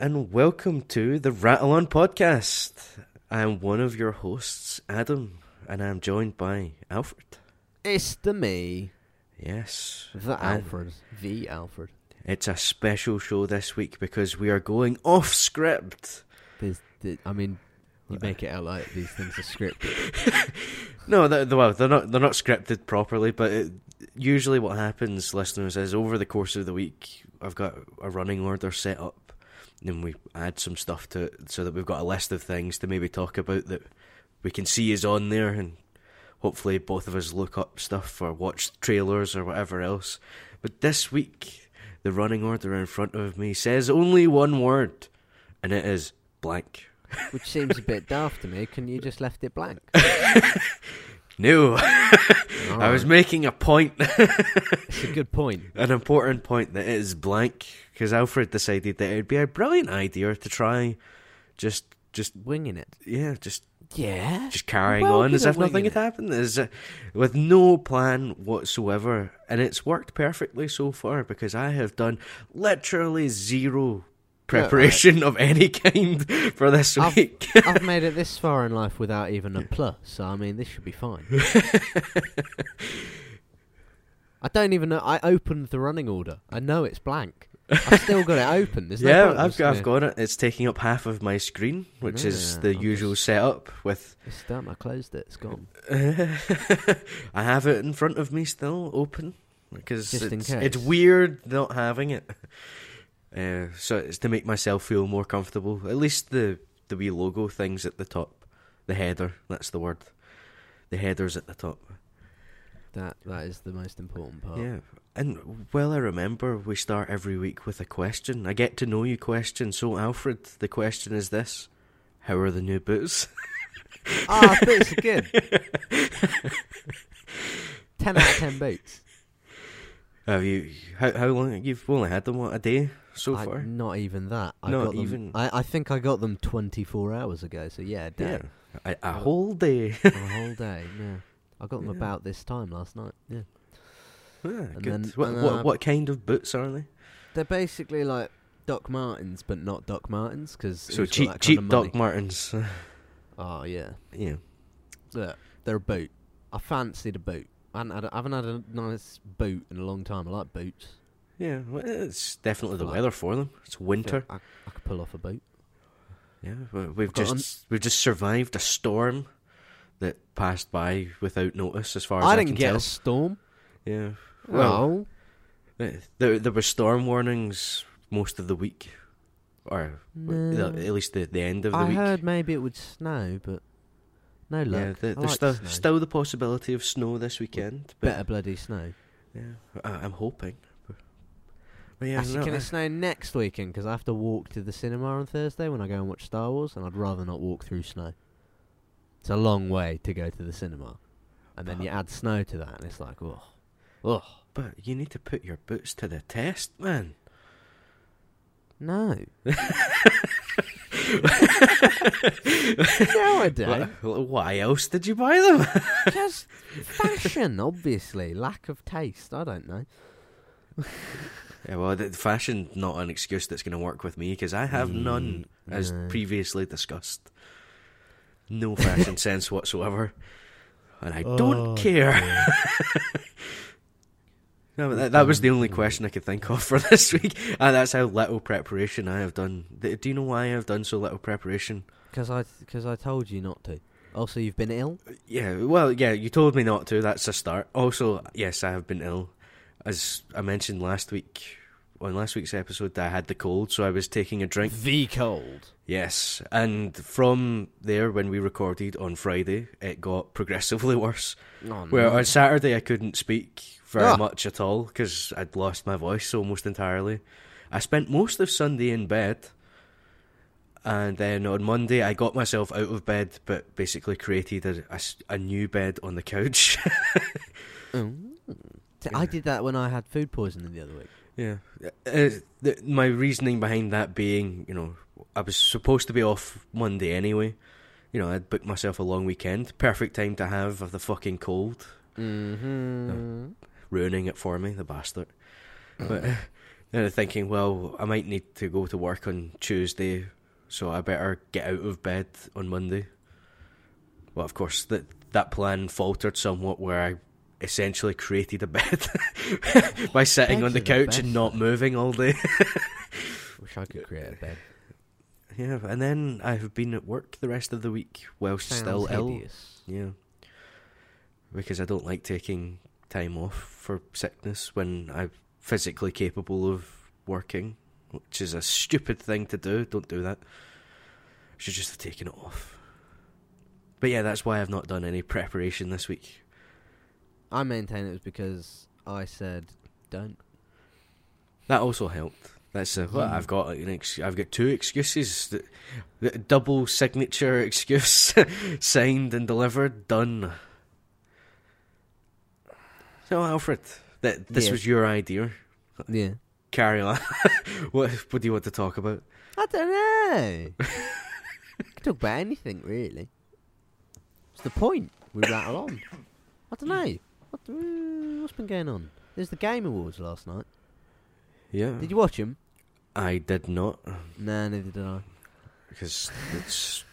And welcome to the Rattle On podcast. I'm one of your hosts, Adam, and I'm joined by Alfred. It's the me, Yes. the and Alfred, the Alfred. It's a special show this week because we are going off script. There's, the, I mean, you make it out like these things are scripted. No, they well, they're not. They're not scripted properly. But it, usually, what happens, listeners, is over the course of the week, I've got a running order set up, and we add some stuff to it so that we've got a list of things to maybe talk about that we can see is on there, and hopefully, both of us look up stuff or watch trailers or whatever else. But this week, the running order in front of me says only one word, and it is blank. Which seems a bit daft to me. Can you just left it blank? No, I was making a point. It's a good point. an important point that it is blank because Alfred decided that it'd be a brilliant idea to try just just Winging it. yeah just Yeah. just carrying Well, on as if nothing had happened is uh, with no plan whatsoever and it's worked perfectly so far because I have done literally zero preparation of any kind for this I've- week. I've made it this far in life without even a plus, so I mean, this should be fine. I don't even know. I opened the running order. I know it's blank. I've still got it open. There's yeah, point I've got, I've got it. It's taking up half of my screen, which is the I'll usual just- setup with It's done. I closed it. It's gone. I have it in front of me still, open, because Just in it's, it's weird not having it. Uh, so it's to make myself feel more comfortable. At least the the wee logo things at the top, the header. That's the word. The headers at the top. That that is the most important part. Yeah, and well, I remember we start every week with a question. I get to know you question. So Alfred, the question is this: How are the new boots? Ah, boots are good. ten out of ten boots. Have you? How how long? You've only had them what a day so I- far. not even that. I Not got them, even- I, I think I got them 24 hours ago. So yeah, a day. Yeah, a, a whole day. a whole day. Yeah, I got them Yeah. about this time last night. Yeah, Yeah, And good. then- what, what, uh, what kind of boots are they? they're basically like Doc Martens, but not Doc Martens because So cheap, cheap Doc Martens. Oh yeah, yeah, Look, they're a boot. I fancied a boot. I haven't had a, I haven't had a nice boot in a long time. I like boots. yeah. Well, it's definitely the Like- weather for them. It's winter. I, I could pull off a boot. Yeah, we- we've just we've just survived a storm that passed by without notice, as far as I I, didn't can get tell. a storm. Yeah. Well, there there were storm warnings most of the week, or No. at least the, the end of the I week. I heard maybe it would snow, but no luck. yeah, the, I there's like still still the possibility of snow this weekend. Better bloody snow. Yeah, I, I'm hoping. But, yeah, Actually, no, can I- it snow next weekend? Because I have to walk to the cinema on Thursday when I go and watch Star Wars, and I'd rather not walk through snow. It's a long way to go to the cinema, and then you add snow to that, and it's like, oh, oh, but you need to put your boots to the test, man. no. no, I don't. Wh- Why else did you buy them? Just fashion, obviously. Lack of taste. I don't know. yeah, well, the fashion not an excuse that's going to work with me because I have none, Mm, as no. previously discussed. No fashion sense whatsoever, and I Oh, don't care. No, that, that was the only question I could think of for this week, and that's how little preparation I have done. Do you know why I have done so little preparation? Because I, cause I told you not to. Also, you've been ill. Yeah, well, yeah, you told me not to. That's a start. Also, yes, I have been ill. As I mentioned last week, on last week's episode, I had the cold, so I was taking a drink. The cold. Yes, and from there, when we recorded on Friday, it got progressively worse. Oh, Where no. on Saturday, I couldn't speak very Ah. much at all because I'd lost my voice almost entirely. I spent most of Sunday in bed. And then on Monday, I got myself out of bed, but basically created a a new bed on the couch. Oh. I did that when I had food poisoning the other week. Yeah. Uh, the, my reasoning behind that being, you know, I was supposed to be off Monday anyway. You know, I'd booked myself a long weekend. Perfect time to have of the fucking cold. Mm-hmm. Ruining it for me, the bastard. But uh, And thinking, well, I might need to go to work on Tuesday, so I better get out of bed on Monday. Well, of course, that that plan faltered somewhat, where I essentially created a bed by sitting on the are the couch and not moving all day. Wish I could create a bed. yeah, and then I have been at work the rest of the week whilst Sounds still ill. hideous. Yeah. Because I don't like taking time off for sickness when I'm physically capable of working, which is a stupid thing to do. Don't do that. Should just have taken it off. But yeah, that's why I've not done any preparation this week. I maintain it was because I said don't. That also helped. That's a, well, Hmm. I've got an ex- I've got two excuses. The, the double signature excuse signed and delivered done. So Alfred, that this Yeah. was your idea. Yeah. Carry on. what what do you want to talk about? I don't know. Could talk about anything really. What's the point? We rattle on. I don't know. What, what's been going on? There's the Game Awards last night. Yeah, Did you watch them? I did not Nah, neither did I. because it's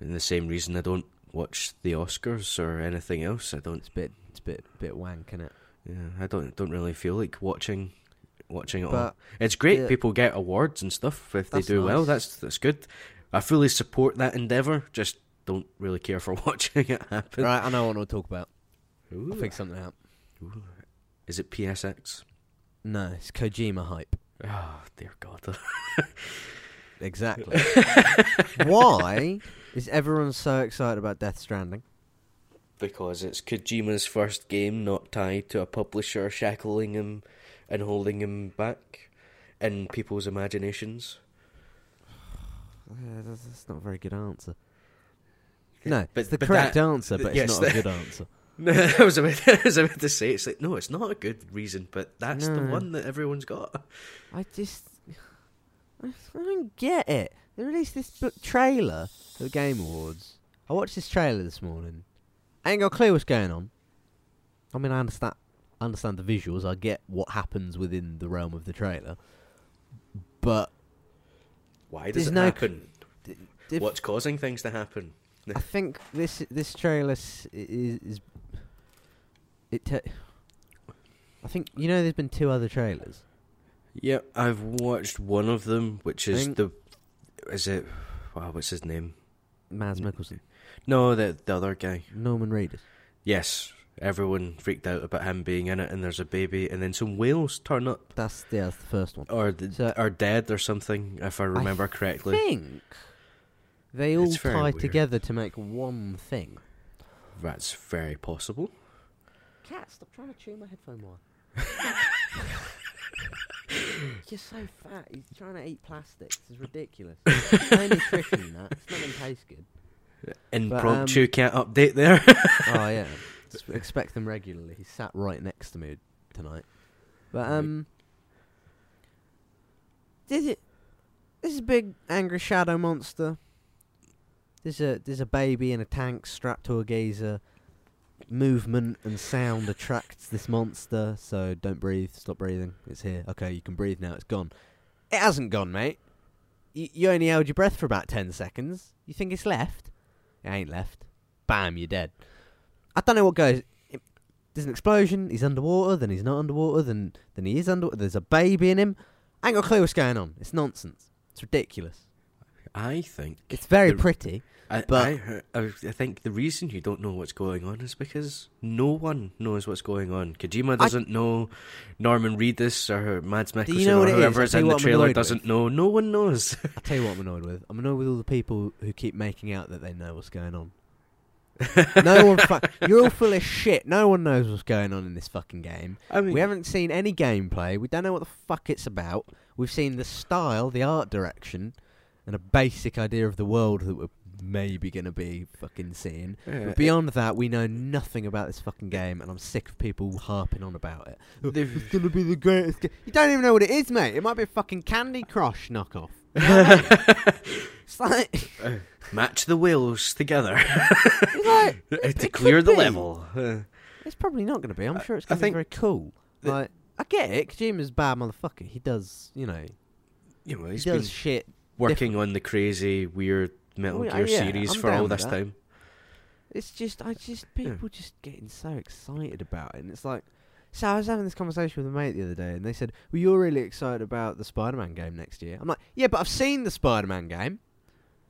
in the same reason I don't watch the Oscars or anything else. I don't. It's a bit, it's a bit, bit wank, is it? Yeah, I don't don't really feel like watching watching it all. It's great the- people get awards and stuff if they do well. That's that's good. I fully support that endeavor. Just don't really care for watching it happen. right, I know what I want to talk about. Ooh. I'll figure something out. Ooh. Is it PSX? No, it's Kojima hype. Oh dear God! Exactly. Why is everyone so excited about Death Stranding? Because it's Kojima's first game not tied to a publisher shackling him and holding him back in people's imaginations. Yeah, that's, that's not a very good answer. No, but- it's the correct that- answer, but yes, it's not a good answer. I was about I was about to say it's like no, it's not a good reason, but that's the one that everyone's got. I just, I don't get it. They released this book trailer at the Game Awards. I watched this trailer this morning. I ain't got a clue what's going on. I mean, I understand, I understand the visuals. I get what happens within the realm of the trailer, but Why does it no happen? What's causing things to happen? I think this this trailer is, is it. ta I think you know. There's been two other trailers. Yeah, I've watched one of them, which is the is it? Wow, what's his name? Mads Mikkelsen, No, the the other guy. Norman Reedus. Yes, everyone freaked out about him being in it, and there's a baby, and then some whales turn up, That's yeah, that's the first one. or the, So- are dead or something, if I remember correctly. I think they all It's very tie weird. together to make one thing. That's very possible. Cat, stop trying to chew my headphone wire. You're so fat. He's trying to eat plastic. This is ridiculous. no nutrition in that. It's not going to taste good. Impromptu um, cat update there. Oh yeah. Expect them regularly. He sat right next to me tonight. But um, did it? This is a big angry shadow monster. There's a there's a baby in a tank strapped to a geezer. Movement and sound attracts this monster, so don't breathe. Stop breathing. It's here. Okay, you can breathe now. It's gone. It hasn't gone, mate. You, you only held your breath for about ten seconds. You think it's left? It ain't left. Bam, you're dead. I don't know what goes. There's an explosion. He's underwater. Then he's not underwater. Then then he is underwater. There's a baby in him. I ain't got a clue what's going on. It's nonsense. It's ridiculous. I think It's very The- pretty. I, But- I, I, I think the reason you don't know what's going on is because no one knows what's going on. Kojima doesn't know. Norman Reedus or Mads Mikkelsen you know or is? whoever's in the trailer doesn't with. know. No one knows. I'll tell you what I'm annoyed with. I'm annoyed with all the people who keep making out that they know what's going on. no one. Fu- you're all full of shit. No one knows what's going on in this fucking game. I mean, We haven't seen any gameplay. We don't know what the fuck it's about. We've seen the style, the art direction, and a basic idea of the world that we're maybe going to be fucking seeing. yeah, But beyond that, we know nothing about this fucking game, and I'm sick of people harping on about it. It's gonna be the greatest game. You don't even know what it is, mate. It might be a fucking Candy Crush knockoff. You know what I mean? it's like, uh, match the wheels together like to it clear the be. level. Uh, It's probably not going to be. I'm sure it's going to be very cool. Like, I get it. Kojima's a bad motherfucker. He does, you know, You know, he does been shit. Working on the crazy, weird Metal Oh, yeah, Gear yeah, series I'm for all this that. time. It's just, I just Yeah. people just getting so excited about it, and it's like. So I was having this conversation with a mate the other day, and they said, "Well, you're really excited about the Spider-Man game next year." I'm like, "Yeah, but I've seen the Spider-Man game.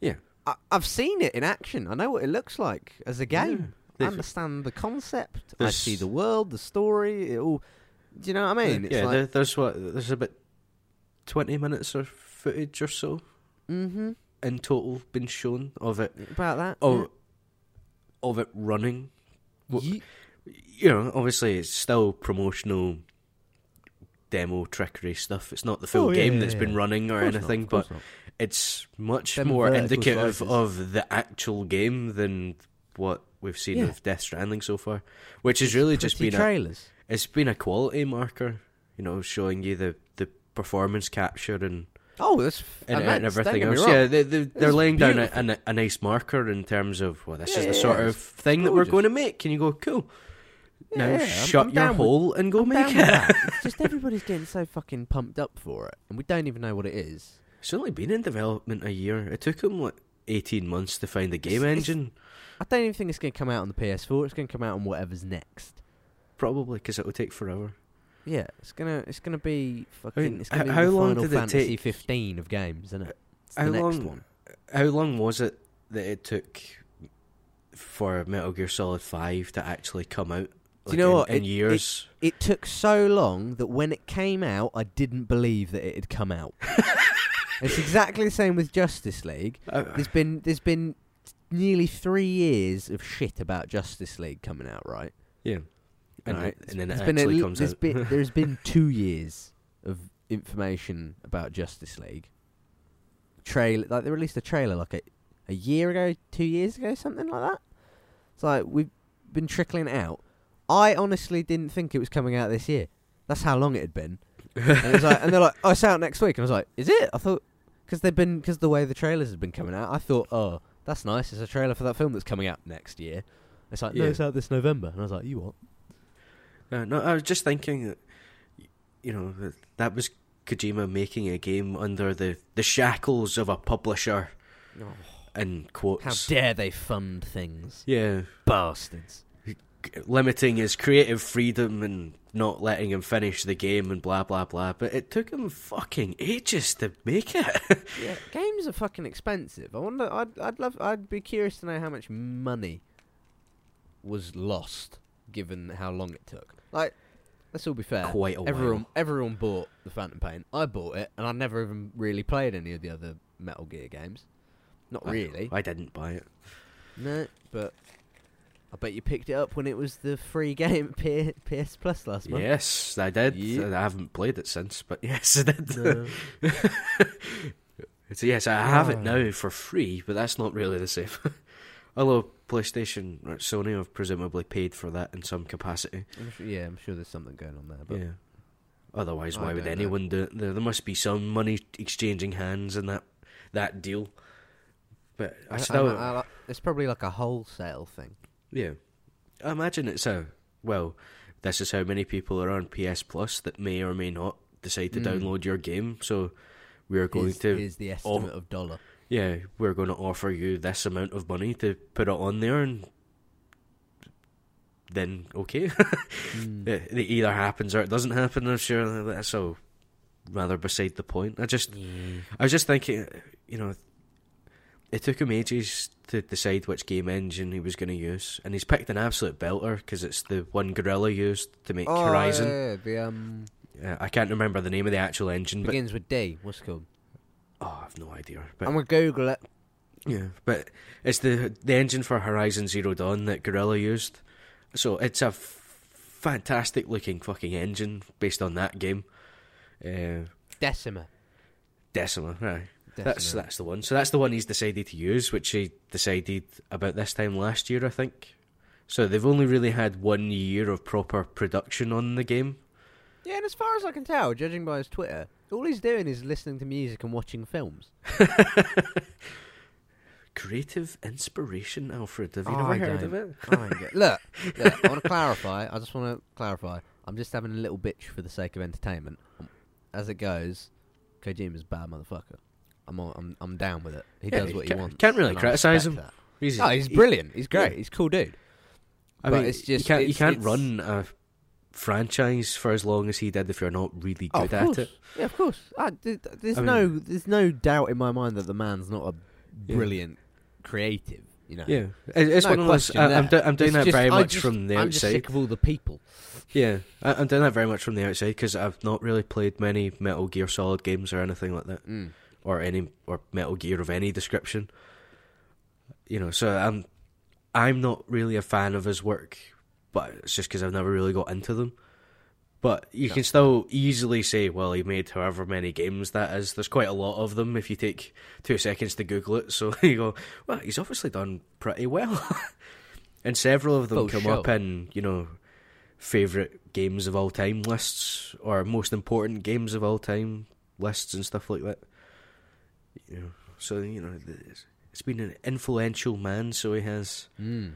Yeah. I- I've seen it in action. I know what it looks like as a game. I understand the concept. I see the world, the story. It all. Do you know what I mean? It's yeah, like, there's what there's about twenty minutes of footage or so mm-hmm. in total been shown of it. About that. Oh, of it running. Ye- You know, obviously it's still promotional demo trickery stuff. It's not the full Oh, yeah, game yeah, that's been running or Of course not, anything, but not. it's much Them more indicative slices. of the actual game than what we've seen Yeah. of Death Stranding so far, which has really just Pretty been a, trailers. it's been a quality marker. You know, showing you the the performance capture and Oh, that's and, and everything don't get me else. Yeah, they, they, they're It's laying down a, a, a nice marker in terms of well, this Yeah, is the sort of it's thing that we're going to make. Can you go, cool. Yeah, now yeah, shut I'm your down with- hole and go I'm make it. Just everybody's getting so fucking pumped up for it, and we don't even know what it is. It's only been in development a year. It took them like eighteen months to find the game It's- it's- engine, I don't even think it's going to come out on the PS4. It's going to come out on whatever's next. probably because it will take forever. Yeah, it's gonna it's gonna be fucking. it's gonna be how the long Final did it Fantasy take- 15 of games, isn't it? It's the How next long- one. How long was it that it took for Metal Gear Solid Five to actually come out? Do you know in, what? In It- it- years. It took so long that when it came out, I didn't believe that it had come out. it's exactly the same with Justice League. Uh, There's been there's been nearly three years of shit about Justice League coming out, right? yeah. And, right. and then it There's been actually a, comes there's out. Been, there's been two years of information about Justice League. Trailer, like they released a trailer like a, a year ago, two years ago, something like that. It's like we've been trickling it out. I honestly didn't think it was coming out this year. That's how long it had been. And, like, and they're like, "Oh, it's out next week," and I was like, "Is it?" I thought because they've been because the way the trailers had been coming out, I thought, "Oh, that's nice. It's a trailer for that film that's coming out next year." It's like, "No, Yeah. it's out this November," and I was like, "You what?" Uh, no, I was just thinking that, you know, that, that was Kojima making a game under the, the shackles of a publisher, in quotes. How dare they fund things? yeah, Bastards. limiting his creative freedom and not letting him finish the game and blah blah blah. But it took him fucking ages to make it. Yeah, games are fucking expensive. I wonder. I'd. I'd love. I'd be curious to know how much money was lost, given how long it took. Like, let's all be fair. Quite a everyone, while. everyone bought the Phantom Pain. I bought it, and I never even really played any of the other Metal Gear games. Not I- really. I, didn't buy it. no, but I bet you picked it up when it was the free game at P- PS Plus last month. Yes, I did. Yeah. I haven't played it since, but yes, I did. No. So yes, I have it Ah. now for free, but that's not really the same. Although PlayStation or Sony have presumably paid for that in some capacity. I'm sure, yeah, I'm sure there's something going on there. But yeah. Otherwise, I why would don't know. anyone do it? There, there must be some money exchanging hands in that that deal. But I, I- still, I- it's probably like a wholesale thing. yeah, I imagine it's a well. This is how many people are on PS Plus that may or may not decide to Mm. download your game. So we are going Here's, to here's the estimate of dollar. Yeah, we're going to offer you this amount of money to put it on there, and then okay, Mm. it, it either happens or it doesn't happen. I'm sure that's all rather beside the point. I just, I was just thinking, you know, it took him ages to decide which game engine he was going to use, and he's picked an absolute belter because it's the one Guerrilla used to make Oh, Horizon. yeah, the um Uh, I can't remember the name of the actual engine, but begins with D. What's it called? Oh, I've no idea. But I'm gonna Google it. Yeah, but it's the the engine for Horizon Zero Dawn that Guerrilla used. So it's a f- fantastic looking fucking engine based on that game. Uh, Decima. Decima, right. Decima. That's that's the one. So that's the one he's decided to use, which he decided about this time last year, I think. So they've only really had one year of proper production on the game. Yeah, and as far as I can tell, judging by his Twitter, all he's doing is listening to music and watching films. Creative inspiration, Alfred. Have you never I heard don't. of it? I don't get- look, look, I want to clarify. I just want to clarify. I'm just having a little bitch for the sake of entertainment. Um, As it goes, Kojima's a bad motherfucker. I'm all, I'm I'm down with it. He Yeah, does you what he can't- wants. can't really and I criticise respect him. that. He's, Oh, he's he- brilliant. He's great. He's a cool dude. I but mean, it's you just- can't you it's- can't it's- run a franchise for as long as he did if you're not really Oh, good of at course. it. Yeah, of course. I, th- th- there's I no mean- there's no doubt in my mind that the man's not a Yeah. brilliant creative. You know. Yeah, it's No one of those. question I, I'm, do, I'm doing It's that just- very much just- from the I'm outside. sick of all the people. Yeah, I, I'm doing that very much from the outside because I've not really played many Metal Gear Solid games or anything like that, Mm. or any or Metal Gear of any description. You know, so I'm I'm not really a fan of his work, but it's just because I've never really got into them. But you No. can still easily say, well, he made however many games that is. There's quite a lot of them if you take two seconds to Google it. So you go, well, he's obviously done pretty well. and several of them Full come show. up in, you know, favorite games of all time lists or most important games of all time lists and stuff like that. You know, so you know, it's, it's been an influential man. So he has. Mm.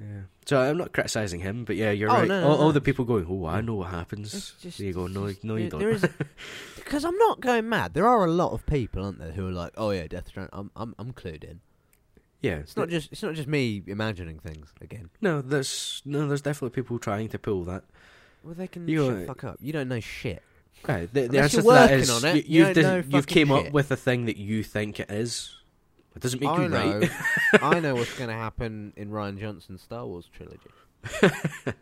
Yeah. So I'm not criticizing him, but yeah, you're Oh, right. no, no, all, all the people going, "Oh, I know what happens." Just, you go, "No, just- no, you there- don't." Because I'm not going mad. There are a lot of people, aren't there, who are like, "Oh yeah, Death Stranding." I'm I'm I'm clued in. yeah, It's not just it's not just me imagining things again. no. There's no. There's definitely people trying to pull that. Well, they can You shut go- fuck up. You don't know shit. Okay, the, the answer to that is on it, you, you have know fucking came up with a thing that you think it is. It doesn't make I you know. right. I know what's going to happen in Rian Johnson's Star Wars trilogy.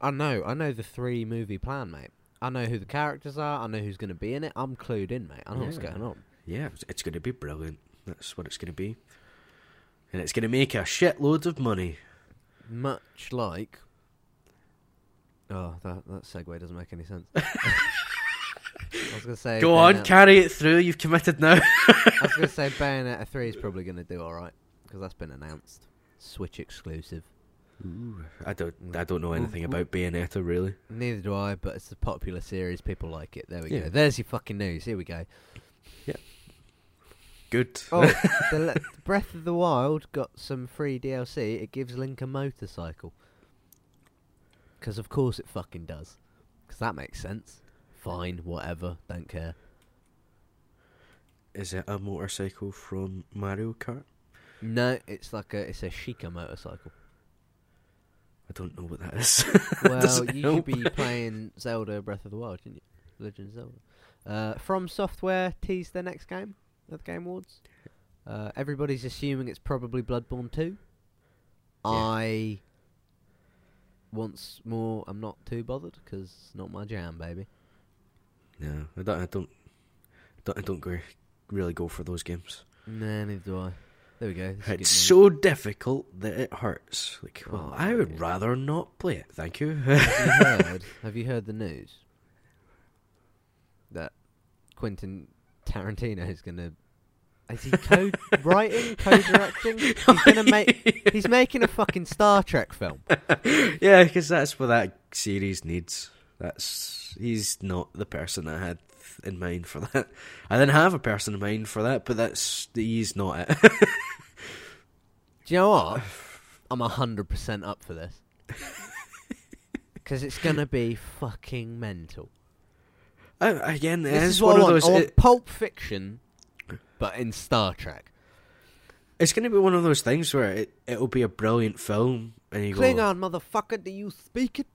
I know. I know the three movie plan, mate. I know who the characters are. I know who's going to be in it. I'm clued in, mate. I know what's going on. yeah, it's- it's going to be brilliant. That's what it's going to be, and it's going to make a shitload of money. Much like. Oh, that that segue doesn't make any sense. I was going to say. Go on, Bayonetta- carry it through. You've committed now. I was going to say Bayonetta 3 is probably going to do alright. Because that's been announced. Switch exclusive. Ooh, I don't. Mm. I don't know anything about Bayonetta really. Neither do I, but it's a popular series. People like it. There we Yeah. go. There's your fucking news. Here we go. Yep. Good. Oh, the le- Breath of the Wild got some free DLC. It gives Link a motorcycle. Because of course it fucking does. Because that makes sense. Fine, whatever. Don't care. Is it a motorcycle from Mario Kart? No, it's like a it's a Sheikah motorcycle. I don't know what that is. well, you help. should be playing Zelda Breath of the Wild, shouldn't you? Legend of Zelda. Uh, From Software teased their next game at the Game Awards. Uh, everybody's assuming it's probably Bloodborne 2. I, once more, I'm not too bothered because it's not my jam, baby. No, I don't. I don't. don't I don't go, really go for those games. Nah, neither do I. There we go. this is good It's so difficult that it hurts. Like, oh, well, Oh, I would yeah. rather not play it. Thank you. have you heard? Have you heard the news that Quentin Tarantino is going to? Is he co-writing, co-directing? He's gonna make. He's making a fucking Star Trek film. yeah, because that's what that series needs. That's he's not the person I had in mind for that. I didn't have a person in mind for that, but that's he's not it. Do you know what? I'm hundred percent up for this because it's gonna be fucking mental. I, again, This is one of those. It- Pulp Fiction, but in Star Trek. it's going to be one of those things where it it'll be a brilliant film, and you go, Klingon, motherfucker, do you speak it?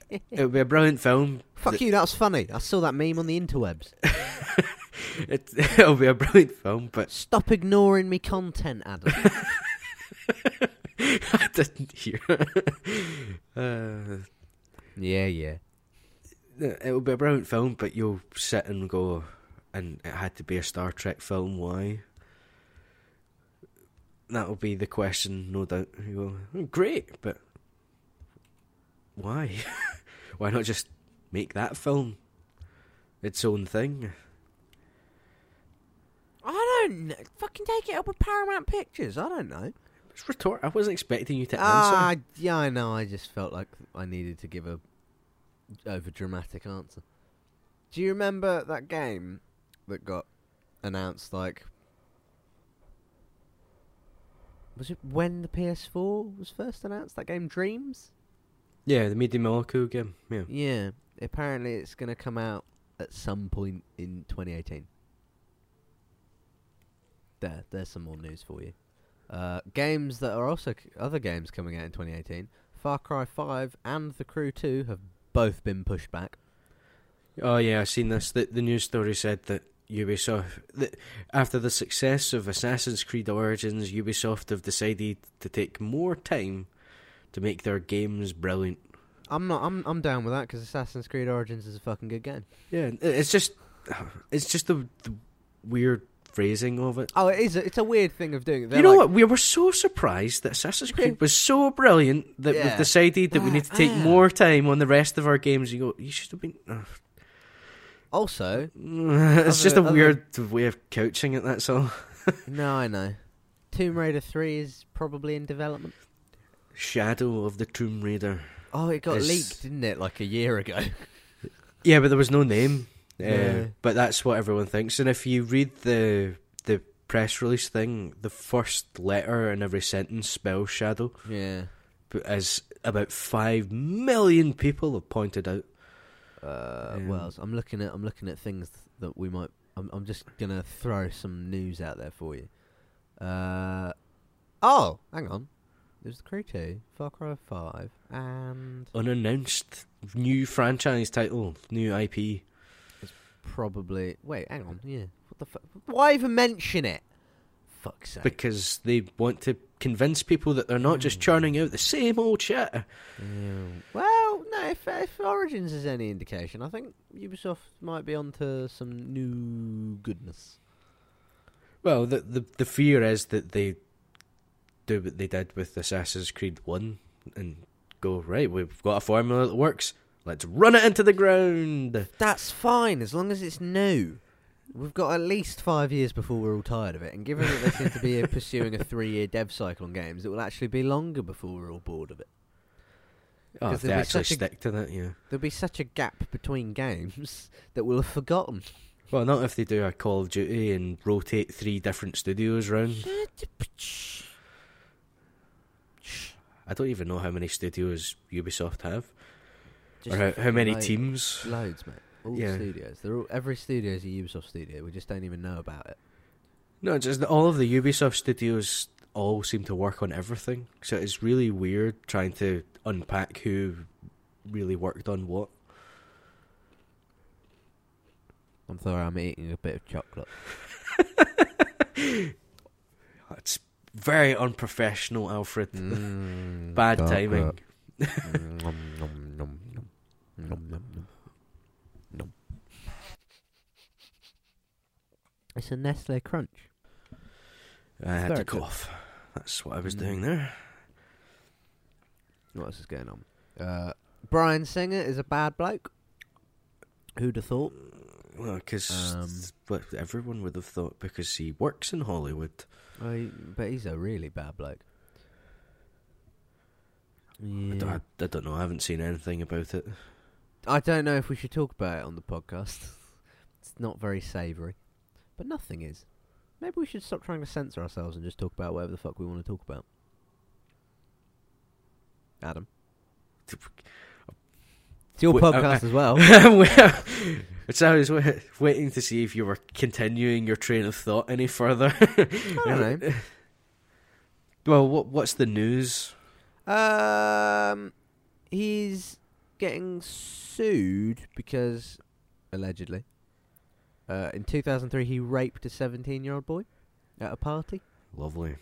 it'll be a brilliant film. Fuck you, that was funny. I saw that meme on the interwebs. It, it'll be a brilliant film, but Stop ignoring me content, Adam. I didn't hear. uh, yeah, yeah. it'll be a brilliant film, but you'll sit and go, and it had to be a Star Trek film. Why? That'll be the question, no doubt. You go, "Oh, great, but why? why not just make that film its own thing? I don't know. Fucking take it up with Paramount Pictures. I don't know. It's retort. I wasn't expecting you to Ah, answer. yeah, I know. I just felt like I needed to give a over dramatic answer. Do you remember that game that got announced? Like, was it when the PS4 was first announced? That game, Dreams. Yeah, the Media Molecule game. Yeah. Yeah, apparently it's going to come out at some point in 2018. There, there's some more news for you. Uh, games that are also c- other games coming out in 2018. Far Cry 5 and The Crew 2 have both been pushed back. Oh yeah, I've seen this. The, the news story said that Ubisoft, that after the success of Assassin's Creed Origins, Ubisoft have decided to take more time to make their games brilliant. I'm not. I'm. I'm down with that because Assassin's Creed Origins is a fucking good game. Yeah, it's just, it's just the, the weird phrasing of it. Oh, it is. A, it's a weird thing of doing it. They're you know like, what? We were so surprised that Assassin's Creed was so brilliant that Yeah. we've decided that we need to take Ah. more time on the rest of our games. You go, you should have been. ugh. Also, it's just a Other- other- weird way of couching it. That's all. no, I know. Tomb Raider 3 is probably in development. Shadow of the Tomb Raider. Oh, it got Is- leaked, didn't it? Like a year ago. Yeah, but there was no name. Uh, Yeah. but that's what everyone thinks. And if you read the the press release thing, the first letter in every sentence spells shadow, yeah. but as about five million people have pointed out. Uh, Um, well, I'm looking at I'm looking at things that we might. I'm I'm just gonna throw some news out there for you. Uh, oh, hang on. There's the Crew 2, Far Cry 5, and Unannounced new franchise title, new IP. It's probably. Wait, hang on. Yeah. What the fuck? Why even mention it? Fuck's sake. Because they want to convince people that they're not just Hmm. churning out the same old shit. Yeah. Well, no. If, if Origins is any indication, I think Ubisoft might be onto some new goodness. Well, the the the fear is that they do what they did with Assassin's Creed One and go right. We've got a formula that works. Let's run it into the ground. That's fine as long as it's new. We've got at least five years before we're all tired of it, and given that they seem to be pursuing a three-year dev cycle on games, it will actually be longer before we're all bored of it. Oh, if they actually stick to that, yeah. There'll be such a gap between games that we'll have forgotten. Well, not if they do a Call of Duty and rotate three different studios round. I don't even know how many studios Ubisoft have, Just or how, how many loads. teams. Loads, mate. All Yeah. studios. They're all, every studio is a Ubisoft studio. We just don't even know about it. No, just that all of the Ubisoft studios all seem to work on everything. So it's really weird trying to unpack who really worked on what. I'm sorry, I'm eating a bit of chocolate. It's very unprofessional, Alfred. Mm, Bad chocolate. timing. Nom, nom, nom, nom. Nom, nom, nom. Nom. It's a Nestle Crunch. I had to cough. That's what I was Mm. doing there. What else is going on? Uh, Bryan Singer is a bad bloke. Who'd have thought? Well, because Um, everyone would have thought because he works in Hollywood. Oh, he- but he's a really bad bloke. I, don't, I, I don't know. I haven't seen anything about it. I don't know if we should talk about it on the podcast. it's not very savoury. But nothing is. Maybe we should stop trying to censor ourselves and just talk about whatever the fuck we want to talk about. Adam. It's your uh, podcast uh, as well. So I was wa- waiting to see if you were continuing your train of thought any further. I. Well, what what's the news? Um, he's getting sued because allegedly, uh, in 2003 he raped a 17-year-old boy at a party. Lovely.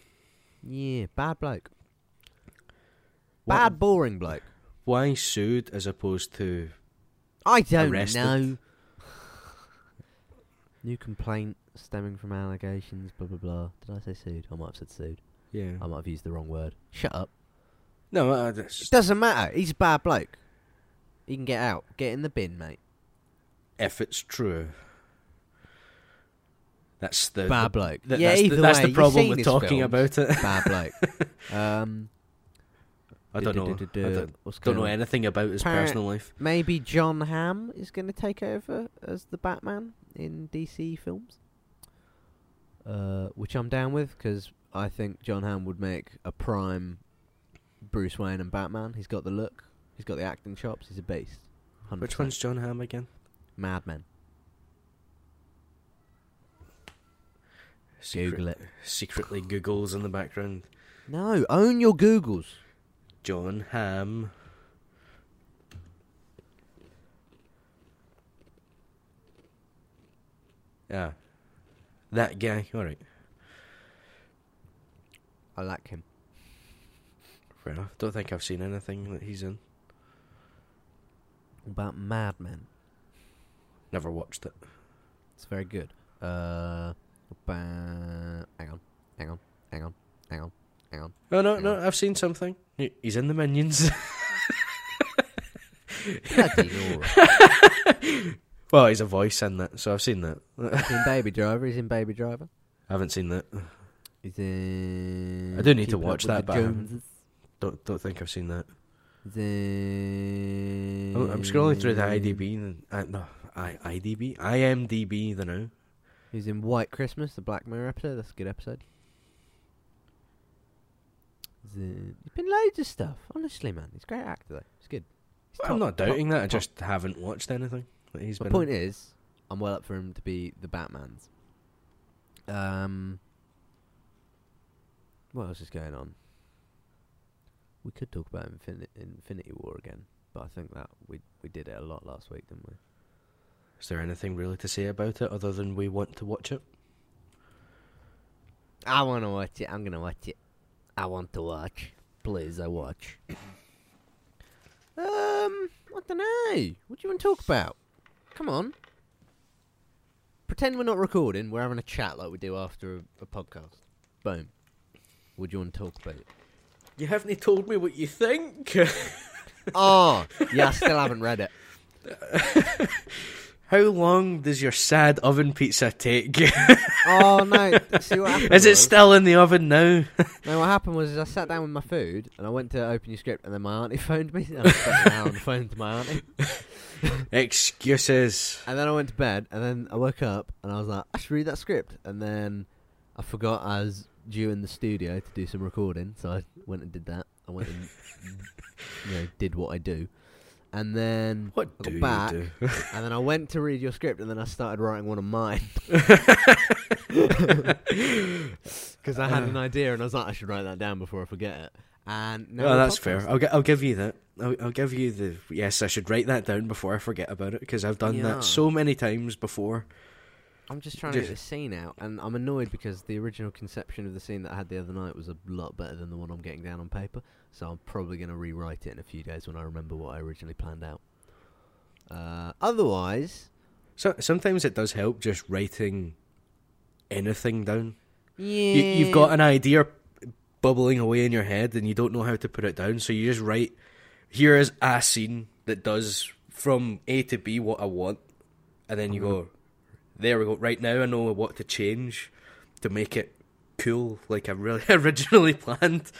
Yeah, bad bloke. What- Bad, boring bloke. Why sued as opposed to I don't Arrested. know. New complaint stemming from allegations. Blah blah blah. Did I say sued? I might have said sued. yeah? I might have used the wrong word. Shut up. No, uh, that's It doesn't matter. He's a bad bloke. He can get out. Get in the bin, mate. if it's true. That's the Bad bloke. that- yeah, that's, either the, that's way, the you've problem seen with his talking films. about it. bad bloke. Um, I don't know. I don't, What's don't going know on? anything about his Apparent- personal life. Maybe John Hamm is going to take over as the Batman in DC films. Uh, which I'm down with because I think John Hamm would make a prime Bruce Wayne and Batman. He's got the look. He's got the acting chops. He's a beast. 100%. Which one's John Hamm again? Mad Men? Secret- Google it. Secretly Googles in the background. No, own your Googles. John Hamm. Yeah. That guy. Alright. I like him. Fair enough. Don't think I've seen anything that he's in. About Mad Men? Never watched it. It's very good. Uh, hang on, hang on, hang on, hang on, hang on. Oh no, no, on. I've seen something. He's in the Minions. Bloody. well, he's a voice in that, so I've seen that. He's in Baby Driver. He's in Baby Driver. I haven't seen that. He's in. I do need to Keeping watch that, but I haven't. Don't don't think I've seen that. He's in. I'm, I'm scrolling through the IDB. And, uh, no, I IDB, IMDb. The now. He's in White Christmas, the Black Mirror episode. That's a good episode. He's, in, he's been loads of stuff. Honestly, man, he's a great actor though. He's good. He's I'm top- not doubting that. I top. just haven't watched anything he's My point in. is, I'm well up for him to be the Batman's. Um, what else is going on? We could talk about Infin- Infinity War again, but I think that we we did it a lot last week, didn't we? Is there anything really to say about it other than we want to watch it? I want to watch it. I'm gonna watch it. I want to watch. Please, I watch. um, I don't know. What do you want to talk about? Come on. Pretend we're not recording. We're having a chat like we do after a, a podcast. Boom. Do you want to talk about? It? You haven't told me what you think. oh, yeah. I still haven't read it. How long does your sad oven pizza take? Oh no! See what happened? Is it was- still in the oven now? No, what happened was I sat down with my food and I went to open your script and then my auntie phoned me and I spent an hour on the phone to my auntie. Excuses. And then I went to bed, and then I woke up, and I was like, I should read that script. And then I forgot I was due in the studio to do some recording, so I went and did that. I went and you know did what I do, and then What I got back, and then I went to read your script, and then I started writing one of mine because I had an idea, and I was like, I should write that down before I forget it. And now oh, well, that's fair. I'll, gi- I'll give you that. I'll, I'll give you the yes. I should write that down before I forget about it because I've done Yeah. that so many times before. I'm just trying to get the scene out, and I'm annoyed because the original conception of the scene that I had the other night was a lot better than the one I'm getting down on paper. So I'm probably going to rewrite it in a few days when I remember what I originally planned out. Uh, otherwise, So sometimes it does help just writing anything down. yeah, You, you've got an idea bubbling away in your head and you don't know how to put it down, so you just write, here is a scene that does from A to B what I want, and then you go, there we go, right now I know what to change to make it cool, like I really originally planned.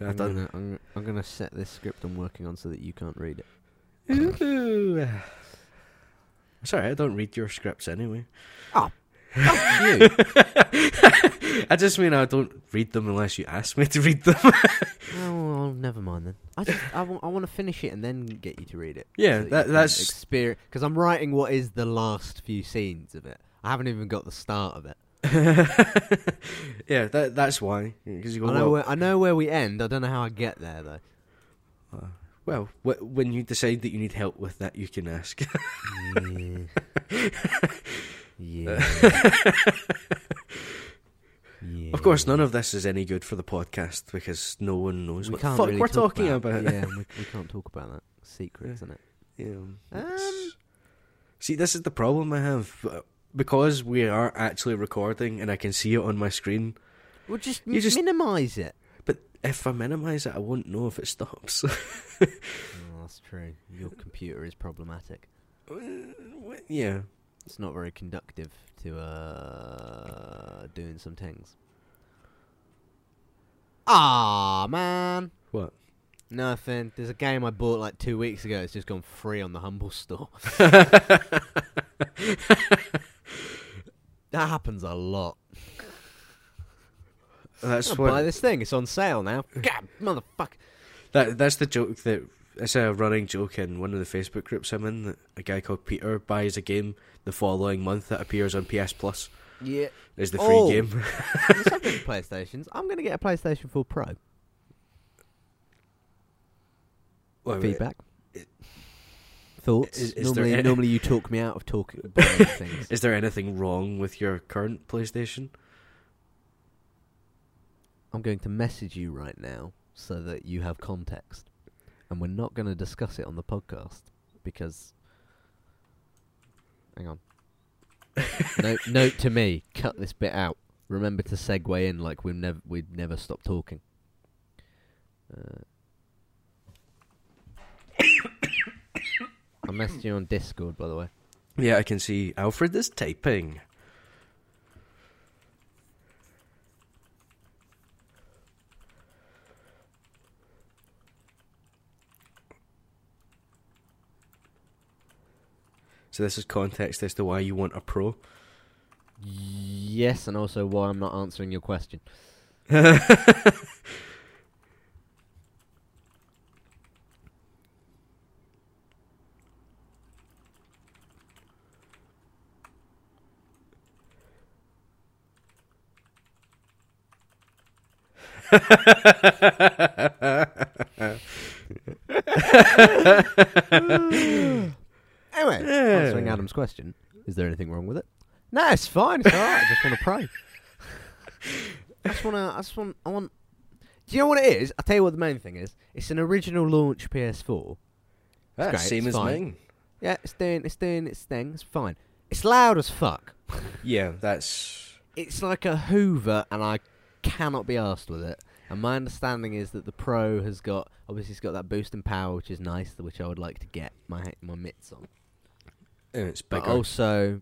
I'm I've uh, gonna, I'm, I'm gonna set this script I'm working on so that you can't read it. Ooh. Sorry, I don't read your scripts anyway. Oh. You. I just mean I don't read them unless you ask me to read them. oh, well, never mind then. I just I want to finish it and then get you to read it. Yeah, so that- can that's- experience because I'm writing what is the last few scenes of it. I haven't even got the start of it. yeah, that that's why. 'Cause you go, I know well, where I know where we end. I don't know how I get there though. well, wh- when you decide that you need help with that, you can ask. Yeah. yeah. yeah. Of course, none of this is any good for the podcast because no one knows we what fuck really we're talk talking about. Yeah, we, we can't talk about that. Secret, Yeah. isn't it? Yeah, Um, See, this is the problem I have. Because we are actually recording and I can see it on my screen, Well, just, You just- minimize it. but if I minimise it, I won't know if it stops. Oh, that's true. Your computer is problematic. yeah. It's not very conductive to uh doing some things. Ah man, What? nothing. There's a game I bought like two weeks ago. It's just gone free on the Humble Store. That happens a lot. That's I'll buy this thing. It's on sale now. God, motherfucker. That that's the joke that it's a running joke in one of the Facebook groups I'm in that a guy called Peter buys a game the following month that appears on PS Plus. Yeah. Is the free Oh. game? subject PlayStations, I'm going to get a PlayStation 4 Pro. Wait, wait, Feedback. it- Thoughts? is- is normally, any- normally you talk me out of talking buying things. Is there anything wrong with your current PlayStation? I'm going to message you right now so that you have context. And we're not going to discuss it on the podcast because. Hang on. note, note to me: cut this bit out. Remember to segue in like we never we'd never stop talking. Uh, I messaged you on Discord, by the way. Yeah, I can see Alfred is typing. So this is context as to why you want a pro. Yes, and also why I'm not answering your question. Anyway, answering Adam's question, is there anything wrong with it? No, it's fine. It's alright. I just want to pray. I just want to. I just want. I want. Do you know what it is? I'll tell you what the main thing is. It's an original launch PS4. That's great, same it's as fine. mine. Yeah, it's doing. It's doing its thing. It's fine. It's loud as fuck. Yeah, that's It's like a Hoover, and I cannot be asked with it. And my understanding is that the Pro has got obviously it's got that boost in power, which is nice, which I would like to get my my mitts on. and it's But bigger. also,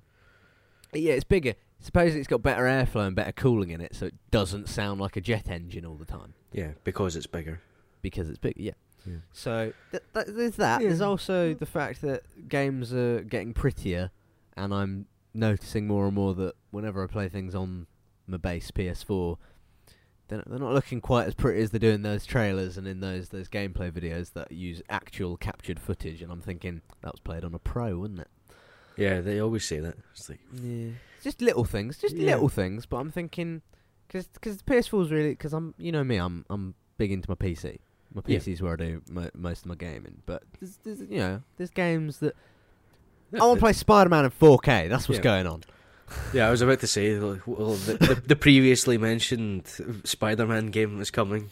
yeah, it's bigger. Supposedly it's got better airflow and better cooling in it, so it doesn't sound like a jet engine all the time yeah, because it's bigger. because it's bigger. Yeah. Yeah. So th- th- there's that. There's also the fact that games are getting prettier, and I'm noticing more and more that whenever I play things on my base PS4, they're, they're not looking quite as pretty as they do in those trailers and in those those gameplay videos that use actual captured footage. And I'm thinking that was played on a pro, wasn't it? Yeah, they always say that. It's like Yeah, just little things, just Yeah. little things. But I'm thinking, because because PS4 is really because I'm you know me, I'm I'm big into my PC. My Yeah. PC is where I do mo- most of my gaming. But there's, there's you know there's games that I want to play Spider Man in 4K. That's what's Yeah. going on. Yeah, I was about to say, like, well, the, the, the previously mentioned Spider-Man game is coming.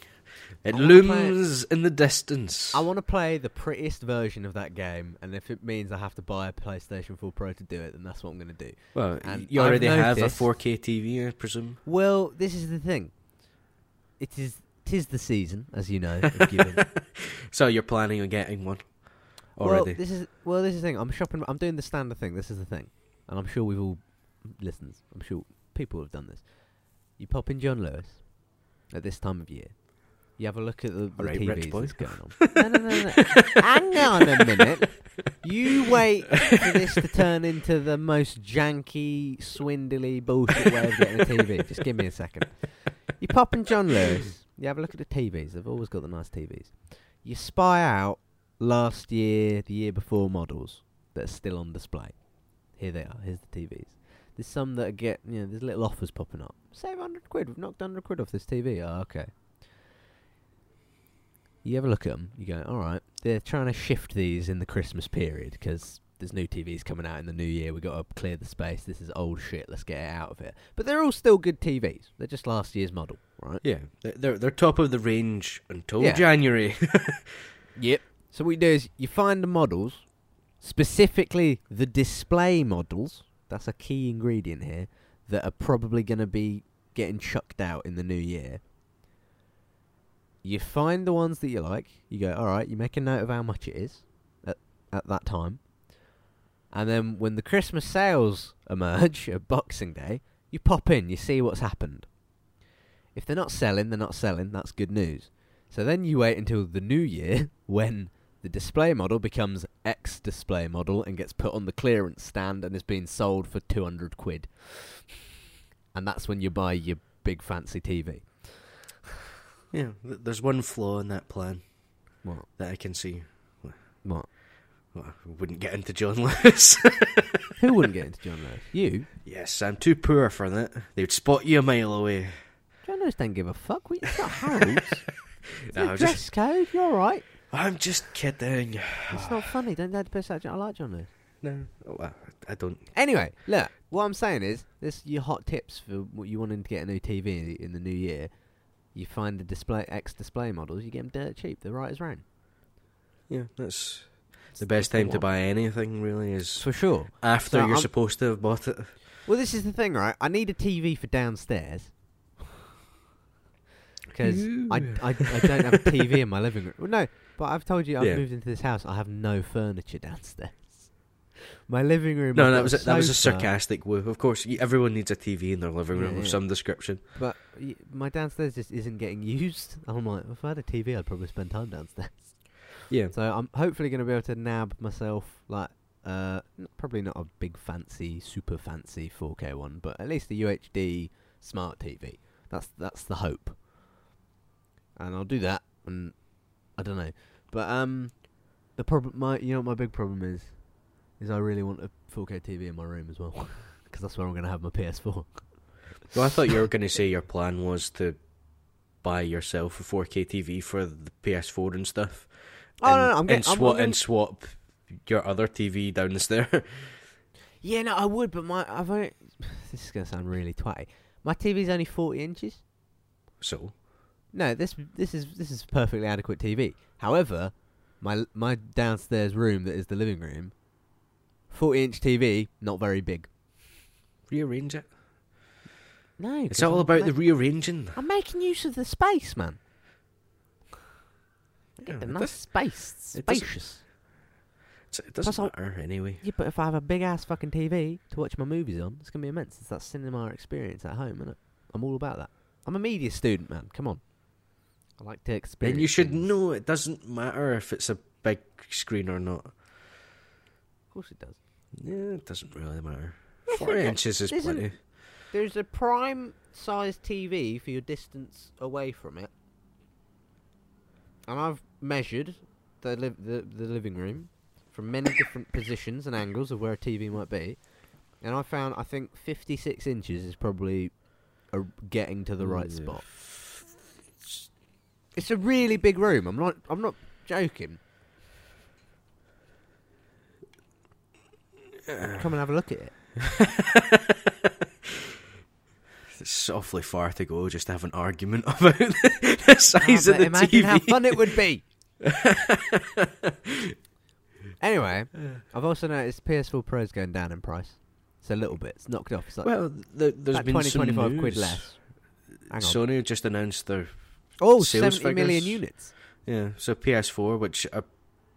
It wanna play looms in the distance. I want to play the prettiest version of that game, and if it means I have to buy a PlayStation 4 Pro to do it, then that's what I'm going to do. well, and you already have a 4K TV, I presume. Well, this is the thing. It is tis the season, as you know. So you're planning on getting one Well, already? this is well, this is the thing. I'm shopping. I'm doing the standard thing. This is the thing, and I'm sure we've all listened. I'm sure people have done this. You pop in John Lewis at this time of year. You have a look at the, the TVs that's going on. no, no, no, no. Hang on a minute. You wait for this to turn into the most janky, swindly bullshit way of getting a TV. Just give me a second. You pop in John Lewis. You have a look at the TVs. They've always got the nice TVs. You spy out last year, the year before models that are still on display. Here they are. Here's the TVs. There's some that get, you know, there's little offers popping up. Save 100 quid. We've knocked 100 quid off this TV. Oh, okay. You have a look at them. You go, all right. They're trying to shift these in the Christmas period because there's new TVs coming out in the new year. We've got to clear the space. This is old shit. Let's get it out of here. But they're all still good TVs. They're just last year's model, right? yeah, they're, they're they're top of the range until Yeah. January. Yep. So what you do is you find the models, specifically the display models. That's a key ingredient here that are probably going to be getting chucked out in the new year. You find the ones that you like. You go, all right. You make a note of how much it is at at that time, and then when the Christmas sales emerge at Boxing Day, you pop in. You see what's happened. If they're not selling, they're not selling. That's good news. So then you wait until the new year when the display model becomes X display model and gets put on the clearance stand and is being sold for 200 quid. And that's when you buy your big fancy TV. yeah, th- there's one flaw in that plan What? that I can see. What? Well, I wouldn't get into John Lewis. Who wouldn't get into John Lewis? You? yes, I'm too poor for that. They'd spot you a mile away. John Lewis don't give a fuck. We- It's not Harrods. It's No, dress just- code. You're all right. I'm just kidding. It's not funny. Don't dare to piss out. John- I like John Lewis. No, oh, I, I don't. Anyway, look. What I'm saying is, this your hot tips for what you wanting to get a new TV in the new year. You find the display X display models. You get them dirt cheap. They're right as rain. Yeah, that's It's the best time to buy anything. Really, is for sure. after So you're I'm- supposed to have bought it. Well, this is the thing, right? I need a TV for downstairs because I, I, I don't have a TV in my living room. Well, no, but I've told you I've Yeah. moved into this house. I have no furniture downstairs. My living room. No, I've that was a, that was a sofa, sarcastic woo. Of course, everyone needs a TV in their living room of yeah. some description. But y- my downstairs just isn't getting used. I'm like, if I had a TV, I'd probably spend time downstairs. Yeah, So I'm hopefully going to be able to nab myself like uh n- probably not a big fancy, super fancy 4K one, but at least a UHD smart TV. That's that's the hope. And I'll do that. And I don't know, but um, the problem, my you know what my big problem is, is I really want a 4K TV in my room as well, because that's where I'm going to have my PS4. Well, I thought you were going to say your plan was to buy yourself a 4K TV for the PS4 and stuff. Oh, and, no, no, I'm getting- and swap I'm and swap your other TV down the stair. Yeah, no, I would, but my I've only, this is going to sound really twatty. My TV's only 40 inches. so No, this this is this is perfectly adequate TV. However, my my downstairs room that is the living room, forty inch TV, not very big. rearrange it. No, It's all about the rearranging. I'm making use of the space, man. Yeah, Get the it nice space, spacious. It doesn't Plus, matter anyway. Yeah, but if I have a big ass fucking TV to watch my movies on, it's gonna be immense. It's that cinema experience at home, isn't it? I'm all about that. I'm a media student, man. Come on. I like to experience. Then you should things. know it doesn't matter if it's a big screen or not. Of course, it does. Yeah, it doesn't really matter. Four inches is isn't- plenty. There's a prime size TV for your distance away from it, and I've measured the li- the, the living room from many different positions and angles of where a TV might be, and I found I think 56 inches is probably a, getting to the right Yeah. spot. It's a really big room. I'm not. I'm not joking. Come and have a look at it. It's awfully far to go just to have an argument about the size Ah, of the imagine TV. how fun it would be. anyway, I've also noticed PS4 Pro's going down in price. It's a little bit. It's knocked off. It's like well, there, there's about been 20, some 25 news. quid less. Sony just announced their oh, sales 70 million figures. units. yeah. So PS4, which I'm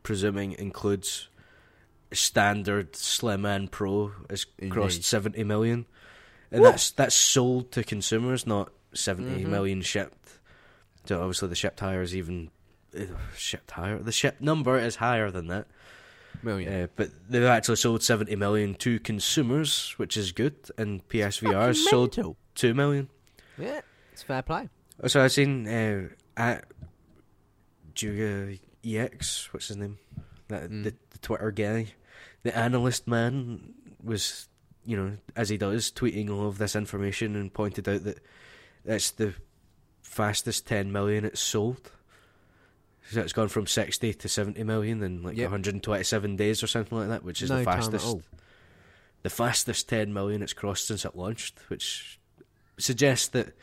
presuming includes standard Slim and Pro, has crossed seventy million, and that's that's sold to consumers, not seventy million Mhm. shipped. So obviously the shipped higher is even uh, shipped higher. The ship number is higher than that. Million. Uh, but they've actually sold 70 million to consumers, which is good, and PSVR sold mental. 2 million. Yeah, it's fair play. So I've seen uh, at Juga EX, what's his name? That, Mm. the, the Twitter guy, the analyst man, was, you know, as he does, tweeting all of this information and pointed out that it's the fastest 10 million it's sold. So it's gone from 60 to 70 million in like Yep. 127 days or something like that, which is no the fastest the fastest 10 million it's crossed since it launched, which suggests that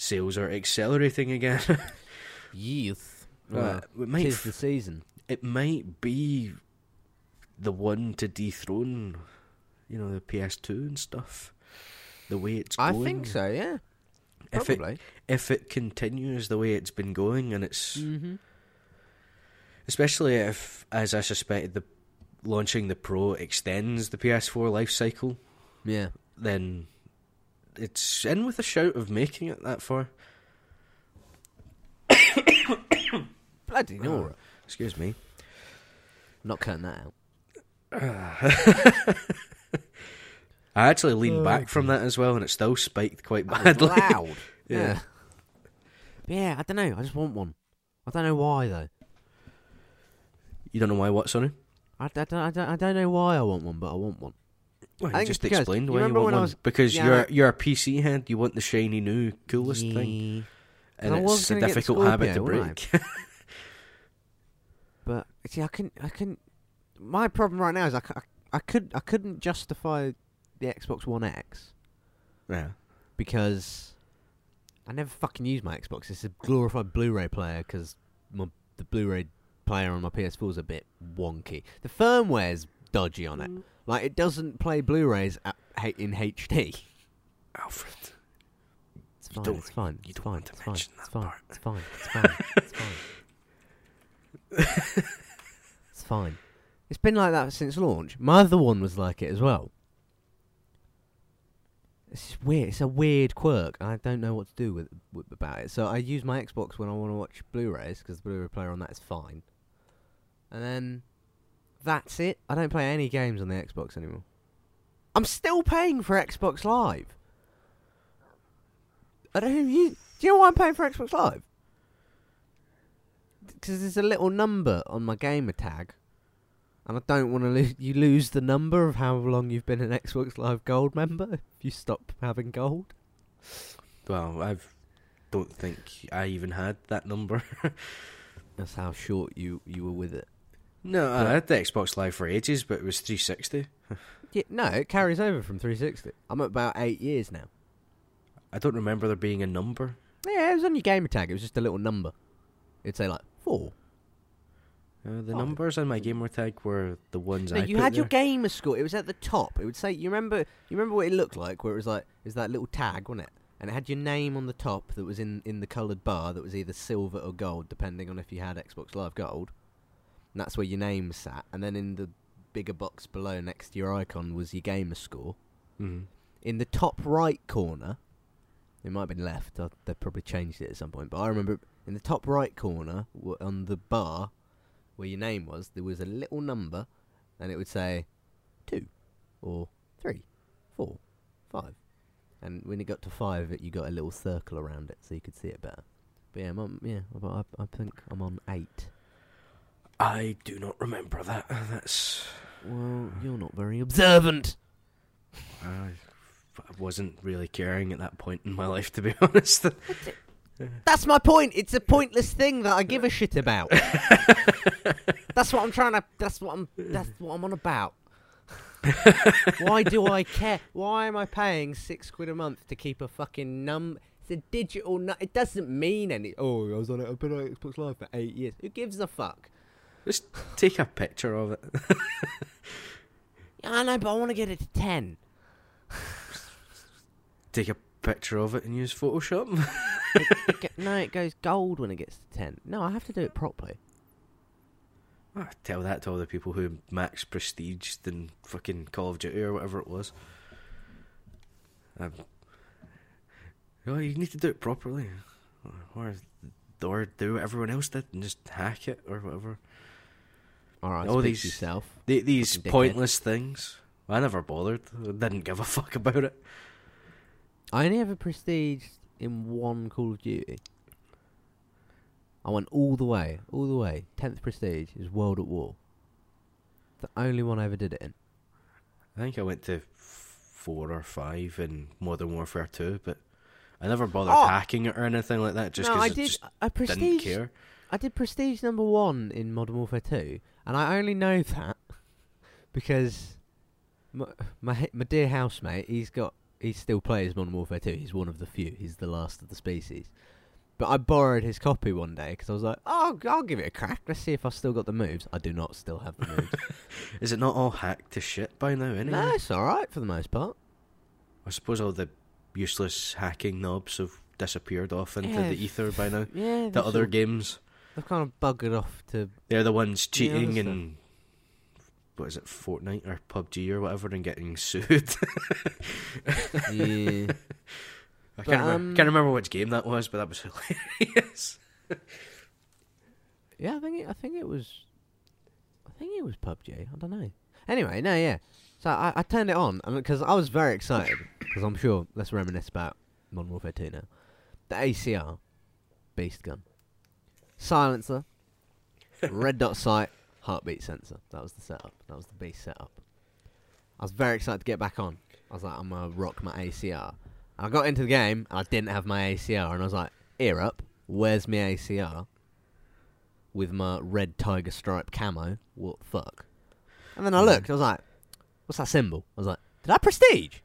sales are accelerating again. Youth. Uh, it, might, the season. it might be the one to dethrone, you know, the PS2 and stuff. The way it's I think so. Yeah. If it if it continues the way it's been going, and it's mm-hmm. especially if, as I suspected, the launching the Pro extends the PS4 life cycle, Yeah. then it's in with a shout of making it that far. Bloody Nora. Uh, excuse me. Not cutting that out. I actually leaned Oh, back from that as well, and it still spiked quite badly. loud. Yeah. yeah. Yeah, I don't know. I just want one. I don't know why though. You don't know why? What? Sorry. I, I, don't, I, don't, I don't know why I want one, but I want one. Well, I just explained why you remember want one. was- because yeah, you're you're a PC head. You want the shiny new coolest thing, Yeah. and I was it's a difficult habit to break. But see, I couldn't. I couldn't. My problem right now is I, I, I could. I couldn't justify the Xbox One X yeah. because I never fucking use my Xbox. It's a glorified Blu-ray player because the Blu-ray player on my PS4 is a bit wonky. The firmware's dodgy on it. Mm. Like it doesn't play Blu-rays at, in HD. Alfred. It's fine. don't- It's fine. you It's don't fine. It's fine. It's fine. It's fine. It's fine. It's fine. It's fine. It's been like that since launch. My other one was like it as well. It's weird. It's a weird quirk. I don't know what to do with, with about it. So I use my Xbox when I want to watch Blu-rays because the Blu-ray player on that is fine. And then that's it. I don't play any games on the Xbox anymore. I'm still paying for Xbox Live. I don't use. Do you know why I'm paying for Xbox Live? Because there's a little number on my gamer tag, and I don't want to lose. You lose the number of how long you've been an Xbox Live Gold member if you stop having gold. Well, I don't think I even had that number. That's how short you you were with it. No, I had the Xbox Live for ages, but it was 360. Yeah, no, it carries over from 360. I'm at about eight years now. I don't remember there being a number. Yeah, it was on your gamer tag. It was just a little number. It'd say like four. Uh, the Oh. numbers on my gamer tag were the ones No, I you had your there. gamer score. It was at the top. It would say you remember you remember what it looked like where it was like it was that little tag, wasn't it? And it had your name on the top that was in in the coloured bar that was either silver or gold, depending on if you had Xbox Live Gold. And that's where your name sat. And then in the bigger box below next to your icon was your gamer score. Mhm. In the top right corner, it might have been left. I, they probably changed it at some point, but I remember in the top right corner w- on the bar where your name was, there was a little number, and it would say two, or three, four, five, and when it got to five, it, you got a little circle around it so you could see it better. But yeah, I'm on, yeah, I, I, I think I'm on eight. I do not remember that. Uh, that's. Well, you're not very observant. I I wasn't really caring at that point in my life, to be honest. That's my point. It's a pointless thing that I give a shit about. that's what I'm trying to. That's what I'm. That's what I'm on about. Why do I care? Why am I paying six quid a month to keep a fucking num? It's a digital. Nu- it doesn't mean any. Oh, I was on it. I've been on Xbox Live for eight years. Who gives a fuck? Just take a picture of it. Yeah, I know, but I want to get it to ten. Take a picture of it and use Photoshop. It ge- no, it goes gold when it gets to ten. No, I have to do it properly. Ah, tell that to all the people who max prestige in fucking Call of Duty or whatever it was. Um, oh, you need to do it properly, or or do what everyone else did and just hack it or whatever. All right, All these- yourself. The, these pointless things. I never bothered. I didn't give a fuck about it. I only ever prestige in one Call of Duty. I went all the way, all the way. Tenth prestige is World at War. The only one I ever did it in. I think I went to four or five in Modern Warfare Two, but I never bothered Oh! hacking it or anything like that. Just no, because I I did. just I didn't care. I did prestige number one in Modern Warfare Two, and I only know that because my my, my dear housemate, he's got he still plays Modern Warfare Two. He's one of the few. He's the last of the species. But I borrowed his copy one day because I was like, "Oh, I'll give it a crack. Let's see if I've still got the moves." I do not still have the moves. Is it not all hacked to shit by now? Anyway, no, it's all right for the most part. I suppose all the useless hacking knobs have disappeared off into Yeah, the ether by now. Yeah, The other games, they've kind of buggered off to. they're the ones cheating in what is it, Fortnite or PUBG or whatever, and getting sued. yeah. I But, can't, remember, um, can't remember which game that was, but that was hilarious. Yeah, I think it, I think it was, I think it was PUBG. I don't know. Anyway, no, yeah. So I, I turned it on because I was very excited because I'm sure. Let's reminisce about Modern Warfare 2 now. The ACR, beast gun, silencer, red dot sight, heartbeat sensor. That was the setup. That was the base setup. I was very excited to get back on. I was like, I'm gonna rock my ACR. And I got into the game and I didn't have my ACR, and I was like, ear up, where's my ACR? With my red tiger stripe camo. What the fuck? And then I looked. I was like, what's that symbol? I was like, did I prestige?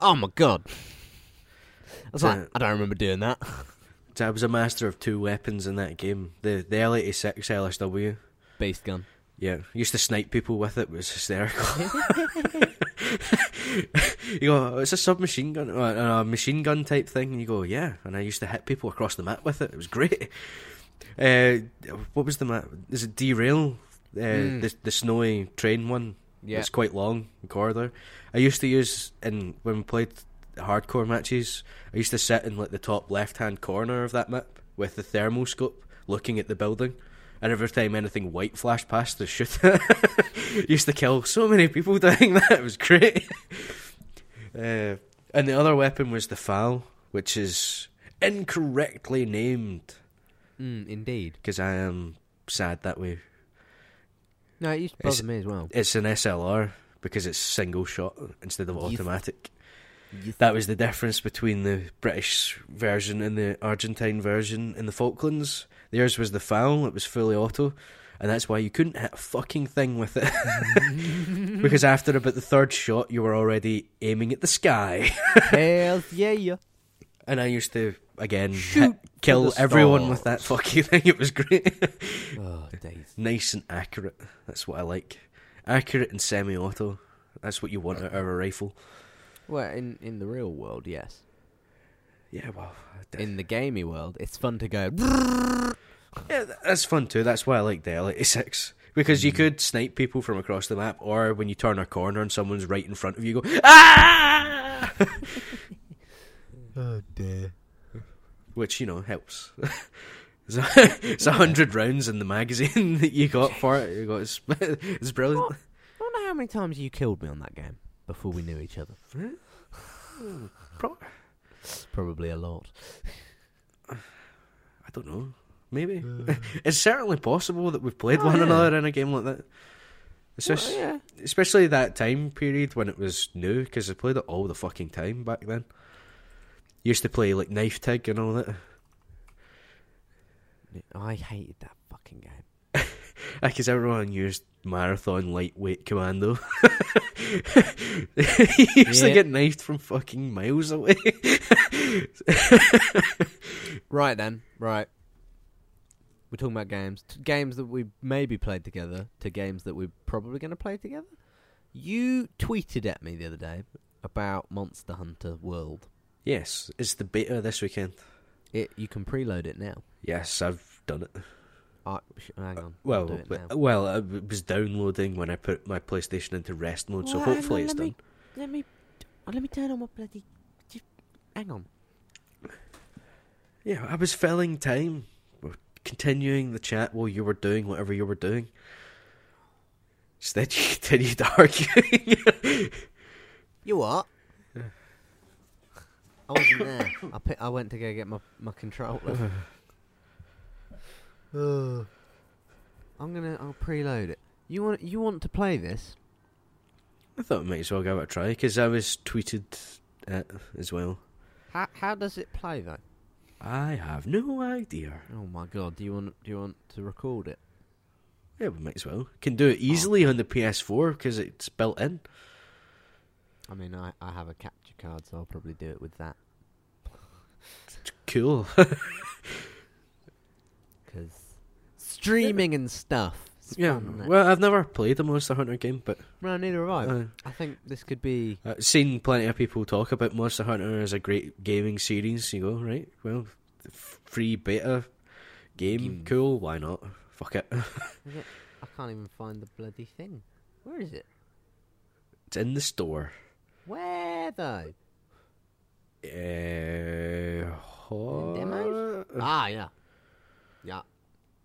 Oh my god. I was like, I don't remember doing that. I was a master of two weapons in that game. The the L86 LSW. Beast gun. Yeah, used to snipe people with it. It was hysterical. you go, "Oh, it's a submachine gun, or a machine gun type thing. And you go, yeah. And I used to hit people across the map with it. It was great. Uh, what was the map? Is it derail? Uh, Mm. The the snowy train one. Yeah. It's quite long corridor. I used to use in when we played hardcore matches. I used to sit in like the top left hand corner of that map with the thermal scope, looking at the building. And every time anything white flashed past, the shoot used to kill so many people doing that. It was great. uh, and the other weapon was the FAL, which is incorrectly named Mm, indeed. because I am sad that way. No, it used to It's- bother me as well. It's an SLR because it's single shot instead of automatic. That was the difference between the British version and the Argentine version in the Falklands. Theirs was the FAL, it was fully auto, and that's why you couldn't hit a fucking thing with it. because after about the third shot, you were already aiming at the sky. Hell yeah. And I used to, again, hit, kill everyone with that fucking thing. It was great. Oh, nice and accurate. That's what I like. Accurate and semi auto. That's what you want out of a rifle. Well, in, in the real world, yes. Yeah, well, In the gamey world, it's fun to go. Yeah, that's fun too. That's why I like the L86. Because you Mm. could snipe people from across the map, or when you turn a corner and someone's right in front of you, go, ah! oh dear. Which, you know, helps. it's a- it's a hundred rounds in the magazine that you got for it. You got, it's, it's brilliant. What? I wonder how many times you killed me on that game before we knew each other. Hmm. Pro- Probably a lot. I don't know. Maybe. it's certainly possible that we've played Oh, one yeah. another in a game like that. It's Well, just, yeah. especially that time period when it was new, because I played it all the fucking time back then. Used to play like Knife Tig and all that. I hated that fucking game. Because everyone used Marathon Lightweight Commando. he used to get knifed from fucking miles away. Right then, right. We're talking about games. T- games that we maybe played together to games that we're probably going to play together. You tweeted at me the other day about Monster Hunter World. yes, it's the beta this weekend. It you can preload it now. Yes, I've done it. Hang on. I'll Well, do it now. well, I w- was downloading when I put my PlayStation into rest mode, so Well, hang hopefully on, it's let done. me- Let me uh, let me turn on my bloody. Just, hang on. Yeah, I was filling time, We're continuing the chat while you were doing whatever you were doing. Instead, you continued arguing. You what? I wasn't there. I I went to go get my my controller. I'm gonna. I'll preload it. You want you want to play this? I thought I might as well give it a try because I was tweeted at as well. How how does it play though? I have no idea. Oh my god! Do you want do you want to record it? Yeah, we might as well. Can do it oh. easily on the PS4 because it's built in. I mean, I I have a capture card, so I'll probably do it with that. Cool. Because streaming and stuff. It's yeah. fun, isn't it? Well, I've never played a Monster Hunter game, but no, neither have I. uh, I think this could be. I've seen plenty of people talk about Monster Hunter as a great gaming series. You go right. Well, free beta game, Game. cool. Why not? Fuck it. It? I can't even find the bloody thing. Where is it? it's in the store. Where though? Uh, ho- demos? ah, yeah, yeah.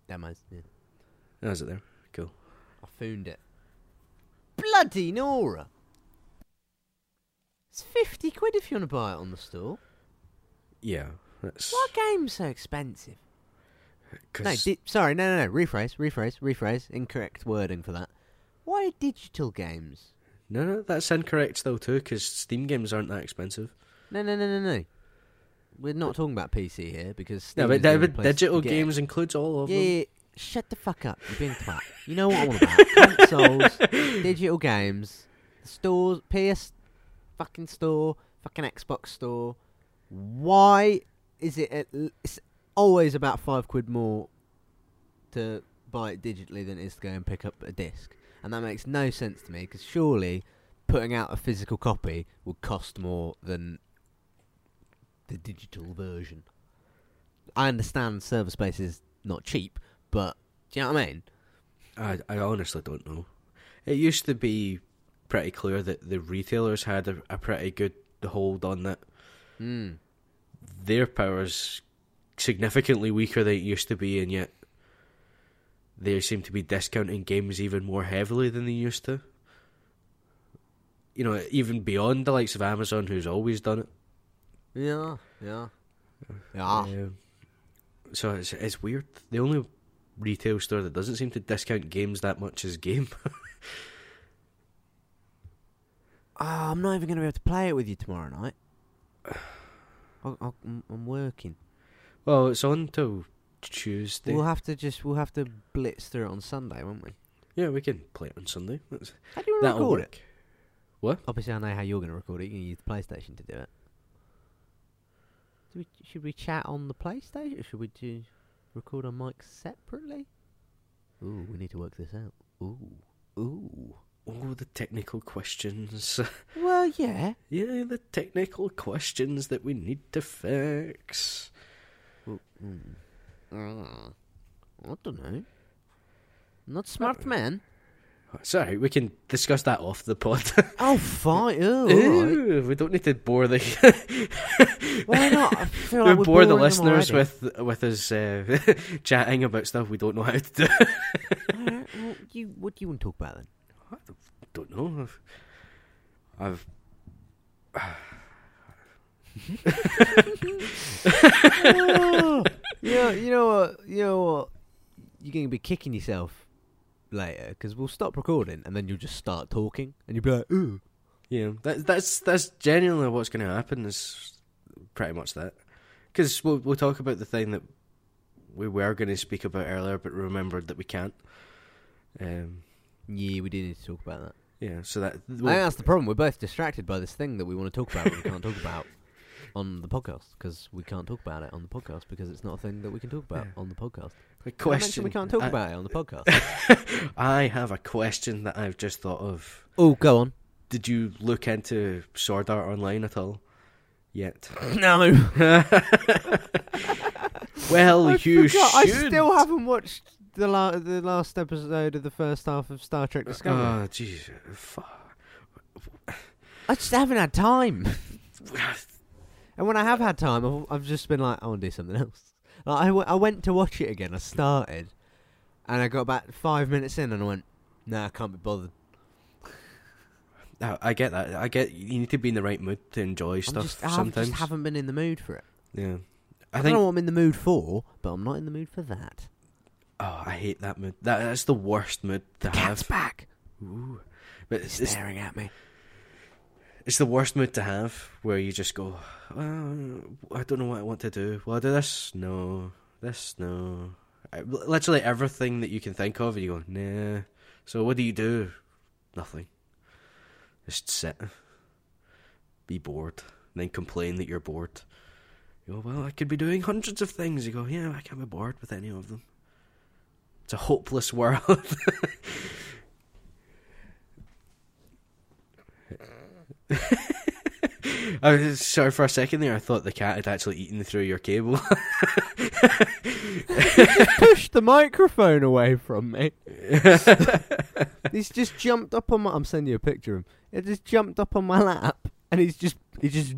Demos. Yeah. Oh, is it there? Cool. I found it. Bloody Nora! It's fifty quid if you want to buy it on the store. Yeah, that's What game's so expensive? No. di- sorry, no, no, no. Rephrase, rephrase, rephrase. Incorrect wording for that. Why digital games? no, no, that's incorrect though too. Because Steam games aren't that expensive. No, no, no, no, no. We're not talking about PC here because No, but, but digital get games includes all of Yeah, them. yeah, shut the fuck up. You're being twat. You know what I'm about. Consoles, digital games, stores, PS fucking store, fucking Xbox store. Why is it? At, l- it's always about five quid more to buy it digitally than it is to go and pick up a disc, and that makes no sense to me. Because surely putting out a physical copy would cost more than the digital version. I understand server space is not cheap, but do you know what I mean? I, I honestly don't know. It used to be pretty clear that the retailers had a, a pretty good hold on that. Hmm. Their power's significantly weaker than it used to be, and yet they seem to be discounting games even more heavily than they used to. You know, even beyond the likes of Amazon, who's always done it. Yeah, yeah, yeah. Um, so it's it's weird. The only retail store that doesn't seem to discount games that much is Game. Ah, I'm not even going to be able to play it with you tomorrow night. I'll, I'll, I'm- I'm working. well, it's on till Tuesday. We'll have to just we'll have to blitz through it on Sunday, won't we? yeah, we can play it on Sunday. That's, How do you want to record work. it? What? Obviously, I know how you're going to record it. You can use the PlayStation to do it. Do we, should we chat on the PlayStation, or should we do record on mics separately? Ooh, we need to work this out. Ooh, ooh. All the technical questions. Well, yeah. yeah, the technical questions that we need to fix. Ooh, mm. Uh, I don't know. Not smart man. Sorry, we can discuss that off the pod. Oh, fine. Oh, all right. Ew, we don't need to bore the Why not? I feel we like we're bore the listeners with with us uh, chatting about stuff we don't know how to do. Well, you, what do you want to talk about then? I don't know. I've, I've yeah, you know what? You know what? You're going to be kicking yourself later because we'll stop recording and then you'll just start talking and you'll be like, ooh. Yeah, that, that's that's genuinely what's going to happen. Is pretty much that. Because we'll we'll talk about the thing that we were going to speak about earlier, but remembered that we can't. Um, Yeah, we do need to talk about that. yeah, so that I think that's the problem. We're both distracted by this thing that we want to talk about, but we can't talk about on the podcast because we can't talk about it on the podcast because it's not a thing that we can talk about Yeah. on the podcast. A Did I mention question. we can't talk I, about it on the podcast. I have a question that I've just thought of. oh, go on. Did you look into Sword Art Online at all? Yet? No, well, I you forgot. I still haven't watched the la- the last episode of the first half of Star Trek Discovery. Ah, oh, jeez. Fuck. I just haven't had time. and when I have had time, I've, I've just been like, I want to do something else. Like I, w- I went to watch it again. I started, and I got about five minutes in, and I went, Nah, I can't be bothered. I, I get that. I get you need to be in the right mood to enjoy I'm stuff just, I sometimes. just haven't been in the mood for it. Yeah. I, I don't know what I'm in the mood for, but I'm not in the mood for that. Oh, I hate that mood. That that's the worst mood to Cat's have. back. Ooh. But He's it's staring at me. It's the worst mood to have where you just go, I don't know what I want to do. Well, I do this? No. This? No. Literally everything that you can think of, and you go, nah. So what do you do? Nothing. Just sit. Be bored. And then complain that you're bored. You go, well, I could be doing hundreds of things. You go, yeah, I can't be bored with any of them. It's a hopeless world. I was sorry for a second there. I thought the cat had actually eaten through your cable. Push the microphone away from me. he's just jumped up on my. I'm sending you a picture of him. He just jumped up on my lap, and he's just he just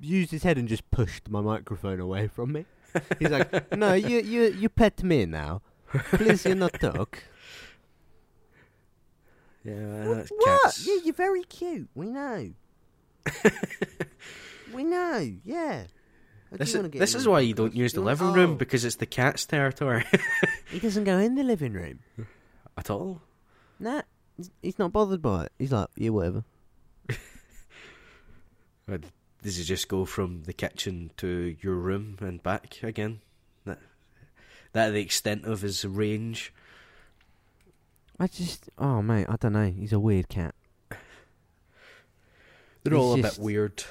used his head and just pushed my microphone away from me. He's like, "No, you you you pet me now. Please, you not talk." yeah, that's what? cats. Yeah, you're very cute. We know. we know. Yeah. I This, is, this is why you don't use the want- living room oh, because it's the cat's territory he doesn't go in the living room. at all. Nah, he's- not bothered by it. He's like, yeah, whatever. Does he just go from the kitchen to your room and back again? That that the extent of his range. I just, oh mate, I don't know. He's a weird cat. They're all just, a bit weird.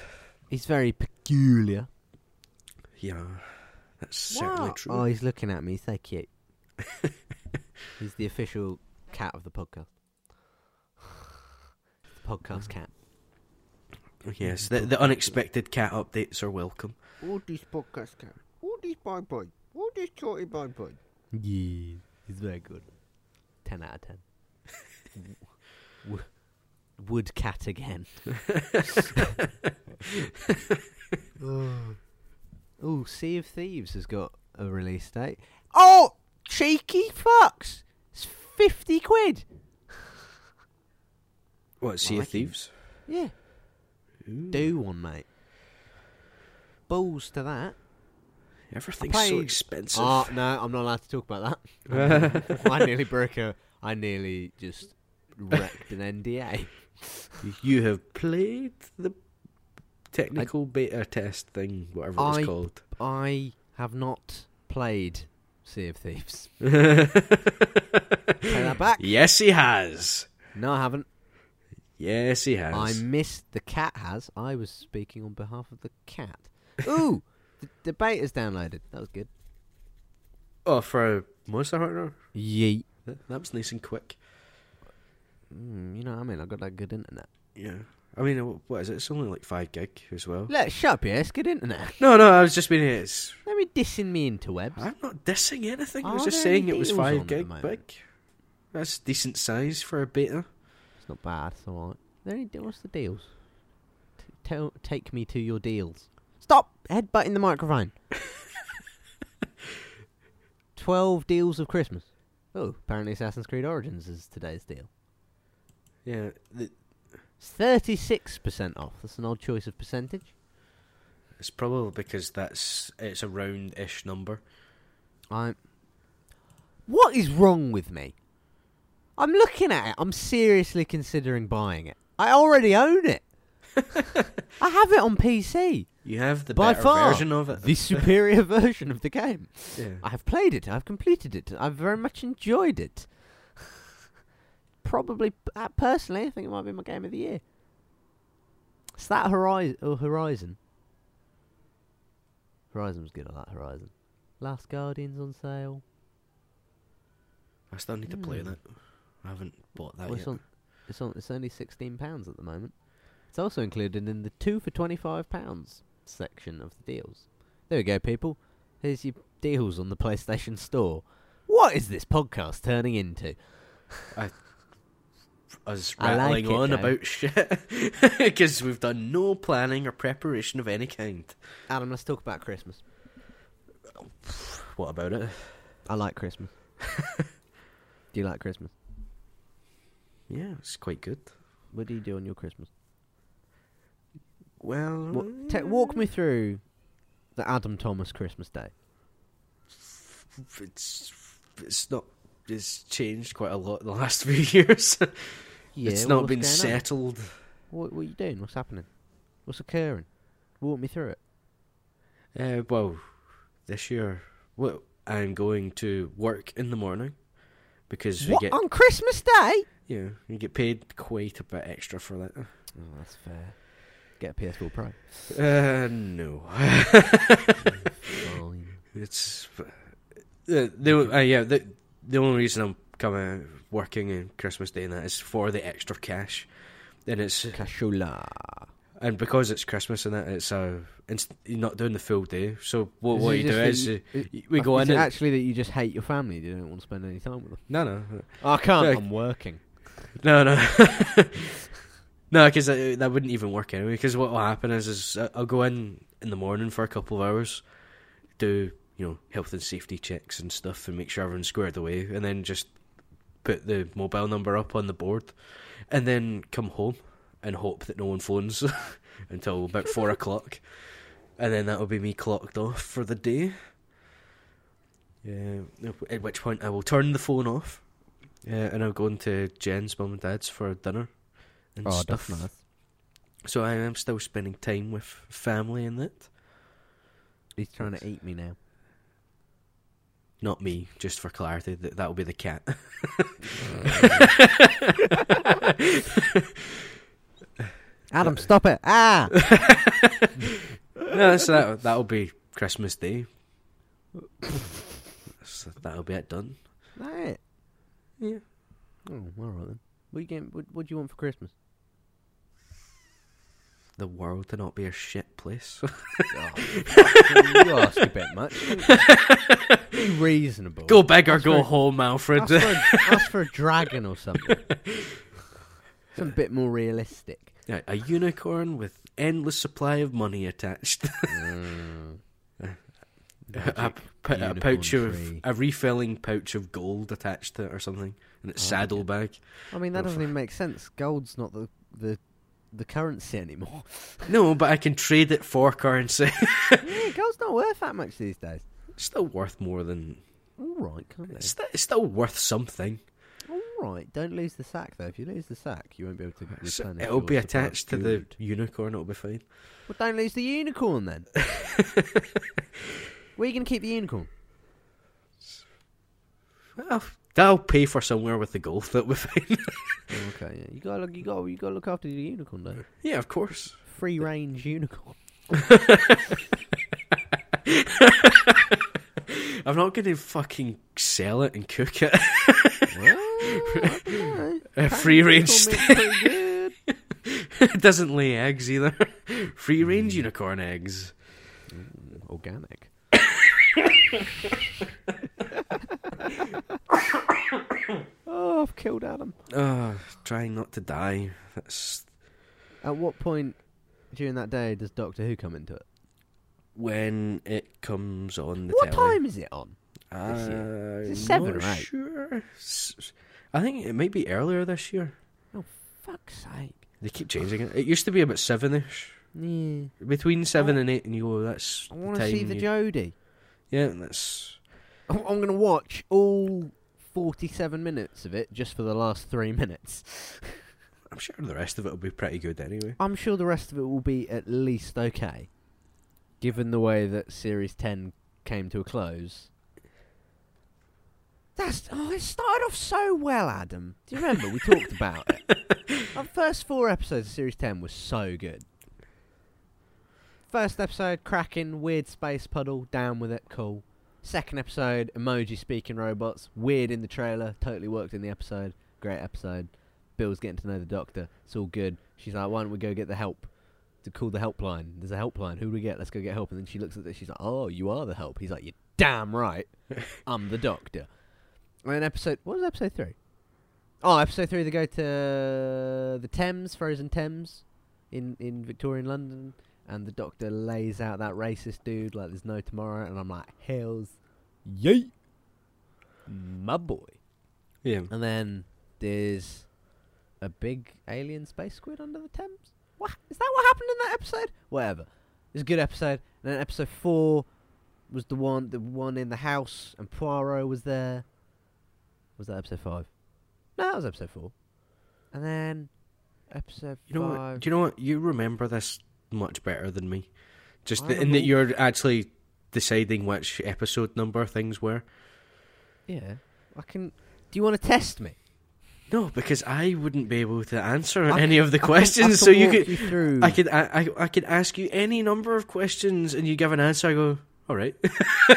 He's very peculiar. Yeah, that's certainly true. Oh, he's looking at me. He's so cute. he's the official cat of the podcast. the podcast cat. Yes, the, the unexpected cat updates are welcome. All these podcast cat. All these bye bye. All these chorty bye bye. Yeah, he's very good. 10 out of 10. Woodcat again. oh. Sea of Thieves has got a release date. Oh, cheeky fucks! It's fifty quid. What Sea like of Thieves? Yeah. Ooh. Do one, mate. Balls to that. Everything's so expensive. Ah, no, I'm not allowed to talk about that. I nearly broke a. I nearly just wrecked an NDA. You have played the technical beta test thing, whatever I- it's called. I have not played Sea of Thieves. Take that back. Yes, he has. No, I haven't. Yes, he has. I missed. The cat has. I was speaking on behalf of the cat. Ooh, the, the beta's downloaded. That was good. Oh, for Monster Hunter? Yeet. That was nice and quick. Mm, you know what I mean? I got that good internet. Yeah. I mean, uh, what is it? It's only like 5 gig as well. Look, shut up, yeah. It's good internet. No, no, I was just being. It's, Let me dissing me interwebs. I'm not dissing anything. I was Are just there any saying it was deals on 5 at the gig moment? big. That's decent size for a beta. It's not bad. There any, what's the deals? T- tell, take me to your deals. Stop headbutting the microphone. Twelve deals of Christmas. Oh, apparently Assassin's Creed Origins is today's deal. Yeah. Thirty-six percent off. That's an odd choice of percentage. it's probably because that's it's a round-ish number. I'm. What is wrong with me? I'm looking at it. I'm seriously considering buying it. I already own it. I have it on PC. You have the By better far, version of it. the superior version of the game. yeah. I have played it. I've completed it. I've very much enjoyed it. Probably, uh, personally, I think it might be my game of the year. It's that Horizon. Oh, Horizon. Horizon was good. I like Horizon. Last Guardian's on sale. I still need to play Hmm. that. I haven't bought that Well, it's yet. on. It's on. It's only sixteen pounds at the moment. It's also included in the two for twenty-five pounds section of the deals. There we go, people. Here's your deals on the PlayStation Store. What is this podcast turning into? Us I like rattling it, on about shit because we've done no planning or preparation of any kind. Adam, let's talk about Christmas. What about it? I like Christmas. do you like Christmas? Yeah, it's quite good. What do you do on your Christmas? Well, What, ta walk me through the Adam Thomas Christmas Day. It's it's not. It's changed quite a lot in the last few years. Yeah, it's not been on? settled. What, what are you doing? What's happening? What's occurring? Walk me through it. Uh, well, this year, well, I'm going to work in the morning because we What get on Christmas Day? yeah, you get paid quite a bit extra for that. Oh, that's fair. Get a PS4 Pro. Uh, no. It's uh, the uh, yeah the the only reason I'm coming working in Christmas Day and that is for the extra cash, and it's Cashola. and because it's Christmas and that it's uh it's, you're not doing the full day. So what what you do is uh, we go is in it actually that you just hate your family. You don't want to spend any time with them. no no I can't. I'm working. no no. No, because that wouldn't even work anyway. Because what will happen is, is I'll go in in the morning for a couple of hours, do you know health and safety checks and stuff, and make sure everyone's squared away, and then just put the mobile number up on the board, and then come home and hope that no one phones until about four o'clock, and then that'll be me clocked off for the day. Yeah, at which point I will turn the phone off, yeah, and I'll go into Jen's mum and dad's for dinner and Oh, stuff. that's nice. So I am still spending time with family in that. He's trying to eat me now. Not me, just for clarity. That that'll be the cat. Adam, stop it! Ah! no, so that that'll be Christmas Day. so that'll be it done. that it? Yeah. Oh, all right then. What you getting, what, what do you want for Christmas? The world to not be a shit place. Oh, you ask a bit much. Be reasonable. go big or That's go home, Alfred. Ask for, a, ask for a dragon or something. Some bit more realistic. Yeah, a unicorn with endless supply of money attached. Mm. a, a unicorn pouch of a refilling pouch of gold attached to it or something, and it's Oh, saddlebag. I mean, that doesn't even make sense. Gold's not the the the currency anymore. No, but I can trade it for currency. yeah, gold's not worth that much these days. it's still worth more than. All right, come on. It's, st- it's still worth something. All right, don't lose the sack though. If you lose the sack, you won't be able to replenish. it'll be attached to the unicorn. It'll be fine. Well, don't lose the unicorn then. Where are you going to keep the unicorn? Well, that'll pay for somewhere with the gold. That'll be fine. Oh, okay, yeah. You got to look, you gotta you got to look after the unicorn though. yeah, of course. Free range unicorn. I'm not going to fucking sell it and cook it. well. A free range Unicorn steak. meat's pretty good. it doesn't lay eggs either. Free range unicorn eggs. Mm, organic. Oh, I've killed Adam. Oh, trying not to die. That's At what point during that day does Doctor Who come into it? when it comes on the what telly. time is it on? this? Is it I'm seven not or eight? Sure. S- I think it might be earlier this year. Oh, fuck's sake. They keep changing it. It used to be about seven-ish, Yeah. between seven Oh. and eight, and you go, "That's I want to see the you-" Jodie. Yeah, that's I'm going to watch all 47 minutes of it just for the last three minutes. I'm sure the rest of it will be pretty good anyway. I'm sure the rest of it will be at least okay, given the way that Series 10 came to a close. That's oh, it started off so well, Adam. Do you remember we talked about it? The first four episodes of Series 10 were so good. First episode, cracking, weird space puddle, down with it, cool. Second episode, emoji speaking robots, weird in the trailer, totally worked in the episode, great episode. Bill's getting to know the doctor, it's all good. She's like, why don't we go get the help? To call the helpline. There's a helpline. Who do we get? Let's go get help. And then she looks at this. She's like, "Oh, you are the help." He's like, "You're damn right. I'm the doctor." And then episode, what was episode three? Oh, episode three. They go to the Thames, frozen Thames, in in Victorian London, and the doctor lays out that racist dude like there's no tomorrow. And I'm like, "Hell's yay, my boy." Yeah. And then there's a big alien space squid under the Thames. What is that? What happened in that episode? Whatever. It's a good episode. And then episode four was the one, the one in the house, and Poirot was there. Was that episode five? No, that was episode four. And then episode You know five. what? Do you know what? You remember this much better than me. Just I that, in that you're actually deciding which episode number things were. yeah, I can. Do you want to test me? No, because I wouldn't be able to answer I any of the I questions. can so you could, you. I could, I, I, I could ask you any number of questions, and you give an answer. I go, all right,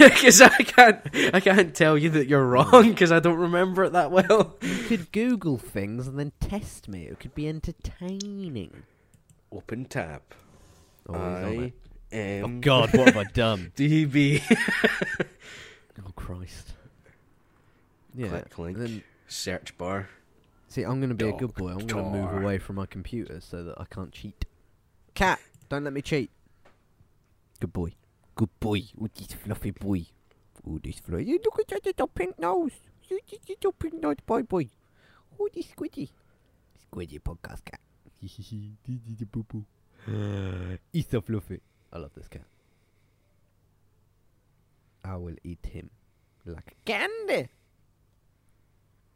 because I can't, I can't tell you that you're wrong because I don't remember it that well. You could Google things and then test me. It could be entertaining. Open tab. Oh, I am. Oh God, what have I done? DB. Oh Christ. Yeah. Click link. Then Search bar. see, I'm gonna be a good boy. I'm gonna move away from my computer so that I can't cheat. Cat, don't let me cheat. Good boy. Good boy. Oh, this fluffy boy. Oh, this fluffy. You look at that little pink nose. You this little pink nose boy boy. Oh, this squidgy. Squidgy podcast cat. This is a boo boo. He's so fluffy. I love this cat. I will eat him like candy.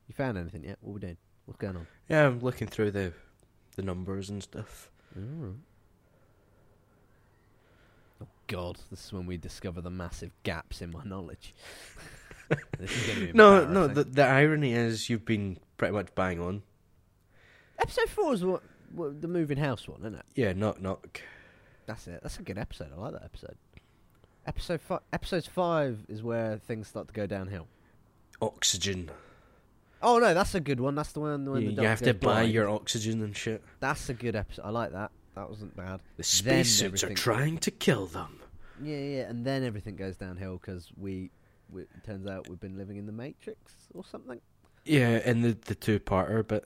You found anything yet? What we doing? What's going on? Yeah, I'm looking through the the numbers and stuff. Alright. Oh God, this is when we discover the massive gaps in my knowledge. this is be No, no. The the irony is you've been pretty much bang on. episode four is what, what the moving house one, isn't it? Yeah, knock knock. That's it. That's a good episode. I like that episode. Episode five. Episode five is where things start to go downhill. Oxygen. Oh no, that's a good one. That's the one when You, the you have to buy blind. your oxygen and shit. That's a good episode. I like that. That wasn't bad. The spacesuits are trying to kill them. Yeah, yeah, and then everything goes downhill because we, we. It turns out we've been living in the Matrix or something. Yeah, and the the two parter, but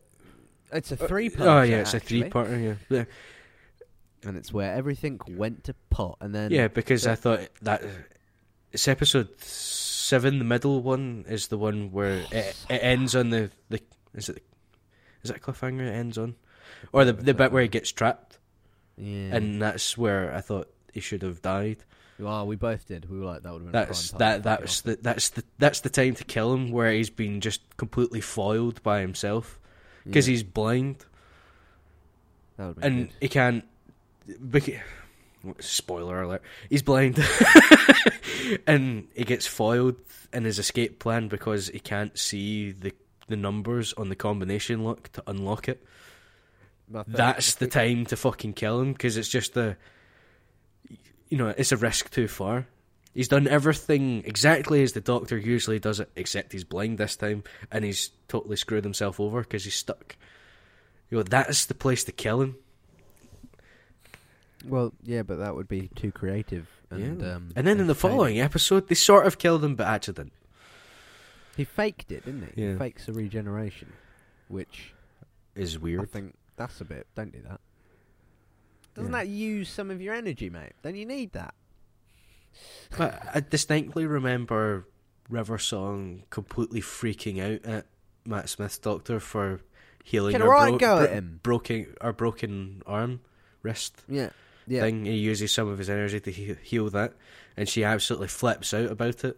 It's a Uh, three part. Oh yeah, it's a three parter. Yeah, yeah, and it's where everything went to pot, and then yeah. Because so- I thought that it's episode seven. The middle one is the one where it, it ends on the the is it is that cliffhanger? It ends on, or the the bit where he gets trapped, yeah, and that's where I thought he should have died. well, we both did. We were like, that would have been. That's that that's the that's the that's the time to kill him where he's been just completely foiled by himself. Because Yeah, he's blind and good. he can't. beca- Spoiler alert: He's blind, and he gets foiled in his escape plan because he can't see the the numbers on the combination lock to unlock it. But I think- That's the time to fucking kill him because it's just the, you know, it's a risk too far. He's done everything exactly as the doctor usually does it, except he's blind this time, and he's totally screwed himself over because he's stuck. You know, that's the place to kill him. Well, yeah, but that would be too creative. And, Yeah. um, and then in the following episode, they sort of killed him, but accident. he faked it, didn't he? Yeah. He fakes a regeneration, which Is weird. I think that's a bit. Don't do that. Doesn't Yeah. that use some of your energy, mate? Then you need that. But I distinctly remember River Song completely freaking out at Matt Smith's doctor for healing her bro- go bro- broken or broken arm, wrist Yeah, yeah. thing. He uses some of his energy to he- heal that, and she absolutely flips out about it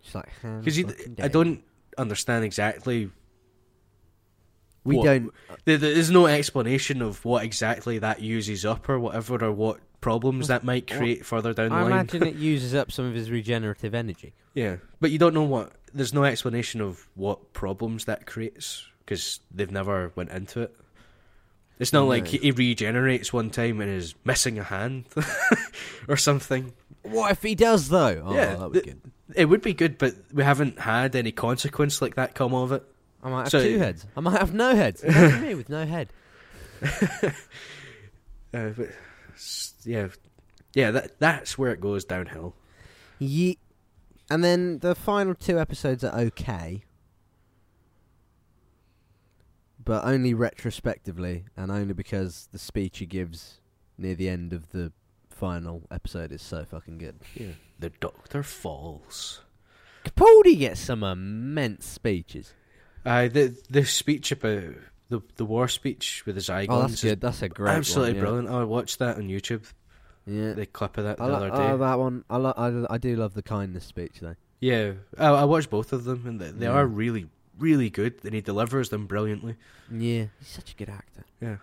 She's like, because I don't understand exactly. We what- don't. There, there's no explanation of what exactly that uses up or whatever, or what problems that might create further down the I line. imagine it uses up some of his regenerative energy. Yeah, but you don't know what. There's no explanation of what problems that creates because they've never went into it. It's not like No. he, he regenerates one time and is missing a hand or something. What if he does though? Oh, Yeah, that would be good. It would be good, but we haven't had any consequence like that come of it. I might have so- two heads. I might have no heads. Imagine me with no head. Uh, but yeah, yeah, that that's where it goes downhill. Ye- and then the final two episodes are okay, but only retrospectively, and only because the speech he gives near the end of the final episode is so fucking good. Yeah, the Doctor falls. Capaldi gets some immense speeches. Uh, the the speech about the the war speech with the Zygons Oh, that's good. That's a great absolutely one, yeah. brilliant. I watched that on YouTube. Yeah, The clip of that the I, other I day. like that one. I, li- I, I do love the kindness speech though. Yeah, I, I watched both of them, and they, they Yeah. are really, really good. And he delivers them brilliantly. Yeah, he's such a good actor. Yeah,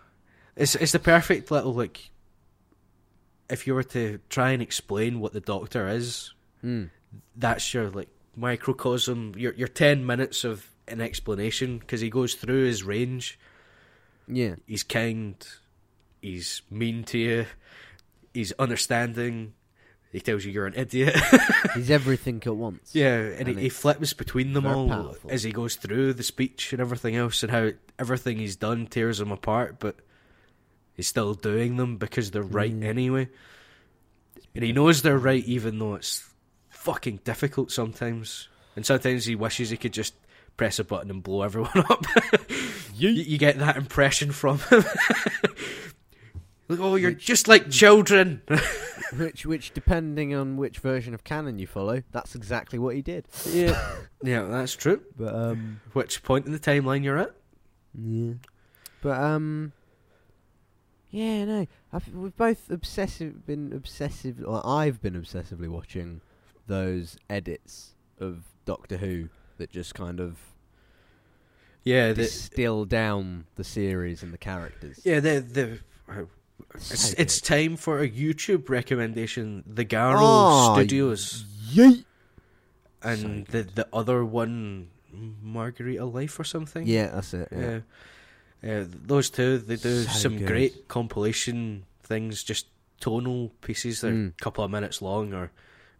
it's it's the perfect little like. If you were to try and explain what the Doctor is, Mm. that's your like microcosm. Your your ten minutes of an explanation because he goes through his range. Yeah, He's kind. He's mean to you. He's understanding. He tells you you're an idiot. he's everything at once. Yeah, and, And he, he flips between them all powerful. as he goes through the speech and everything else, and how everything he's done tears him apart, but he's still doing them because they're right Mm. anyway. And he knows they're right, even though it's fucking difficult sometimes. And sometimes he wishes he could just press a button and blow everyone up. you, you get that impression from him. like, oh, you're Which- just like children. Which, which, depending on which version of canon you follow, that's exactly what he did. yeah, yeah, that's true. But um, Which point in the timeline you're at? yeah. But um, Yeah, no. I've, we've both obsessive been obsessive, or I've been obsessively watching those edits of Doctor Who that just kind of Yeah, the, distill down the series and the characters. yeah, the the. It's, it's time for a YouTube recommendation. The Garrow Oh, Studios Yeet. and the the other one, Margarita Life or something. Yeah, that's it. Yeah. yeah. Uh, those two, they do So some good. great compilation things, just tonal pieces that are Mm. a couple of minutes long, or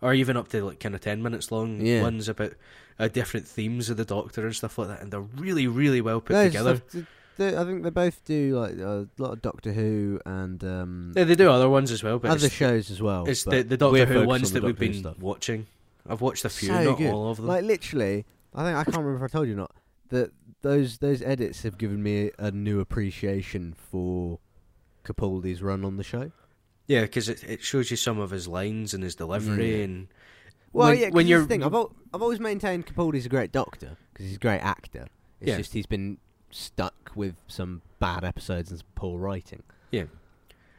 or even up to like kind of ten minutes long Yeah. ones about uh, different themes of the Doctor and stuff like that, and they're really, really well put Those together. stuff- they- I think they both do like a lot of Doctor Who and um, Yeah, they do other ones as well, but other it's, shows as well. it's the, the Doctor Who ones on that we've been watching. I've watched a few, So not good. all of them. Like literally, I think I can't remember if I told you or not that those those edits have given me a new appreciation for Capaldi's run on the show. yeah, because it, it shows you some of his lines and his delivery, Yeah. and Well, When- yeah, when you're- the thing. I've al- I've always maintained Capaldi's a great doctor because he's a great actor. It's Yeah. just he's been stuck with some bad episodes and some poor writing. Yeah.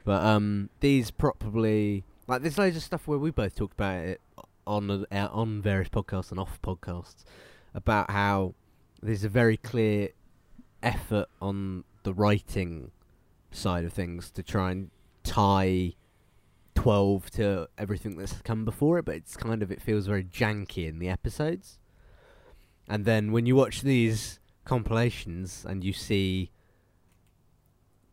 But um, these probably like there's loads of stuff where we both talked about it on uh, on various podcasts and off podcasts about how there's a very clear effort on the writing side of things to try and tie 12 to everything that's come before it but it's kind of it feels very janky in the episodes and then when you watch these compilations and you see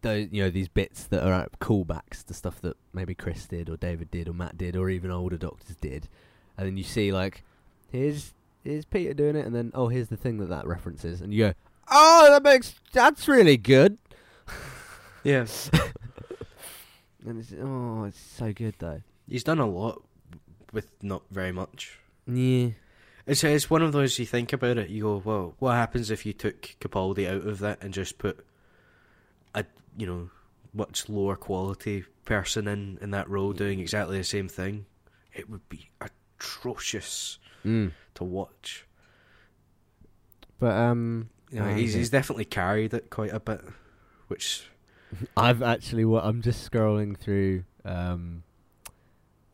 those you know these bits that are callbacks to stuff that maybe Chris did or David did or Matt did or even older doctors did. And then you see like here's here's Peter doing it and then oh here's the thing that that references. And you go oh that makes that's really good. Yeah, and it's oh it's so good though. He's done a lot with not very much. yeah It's it's one of those you think about it, you go, well, what happens if you took Capaldi out of that and just put a you know much lower quality person in in that role doing exactly the same thing? It would be atrocious mm. to watch. but um You know, Oh, he's he's definitely carried it quite a bit, which I've actually what I'm just scrolling through um,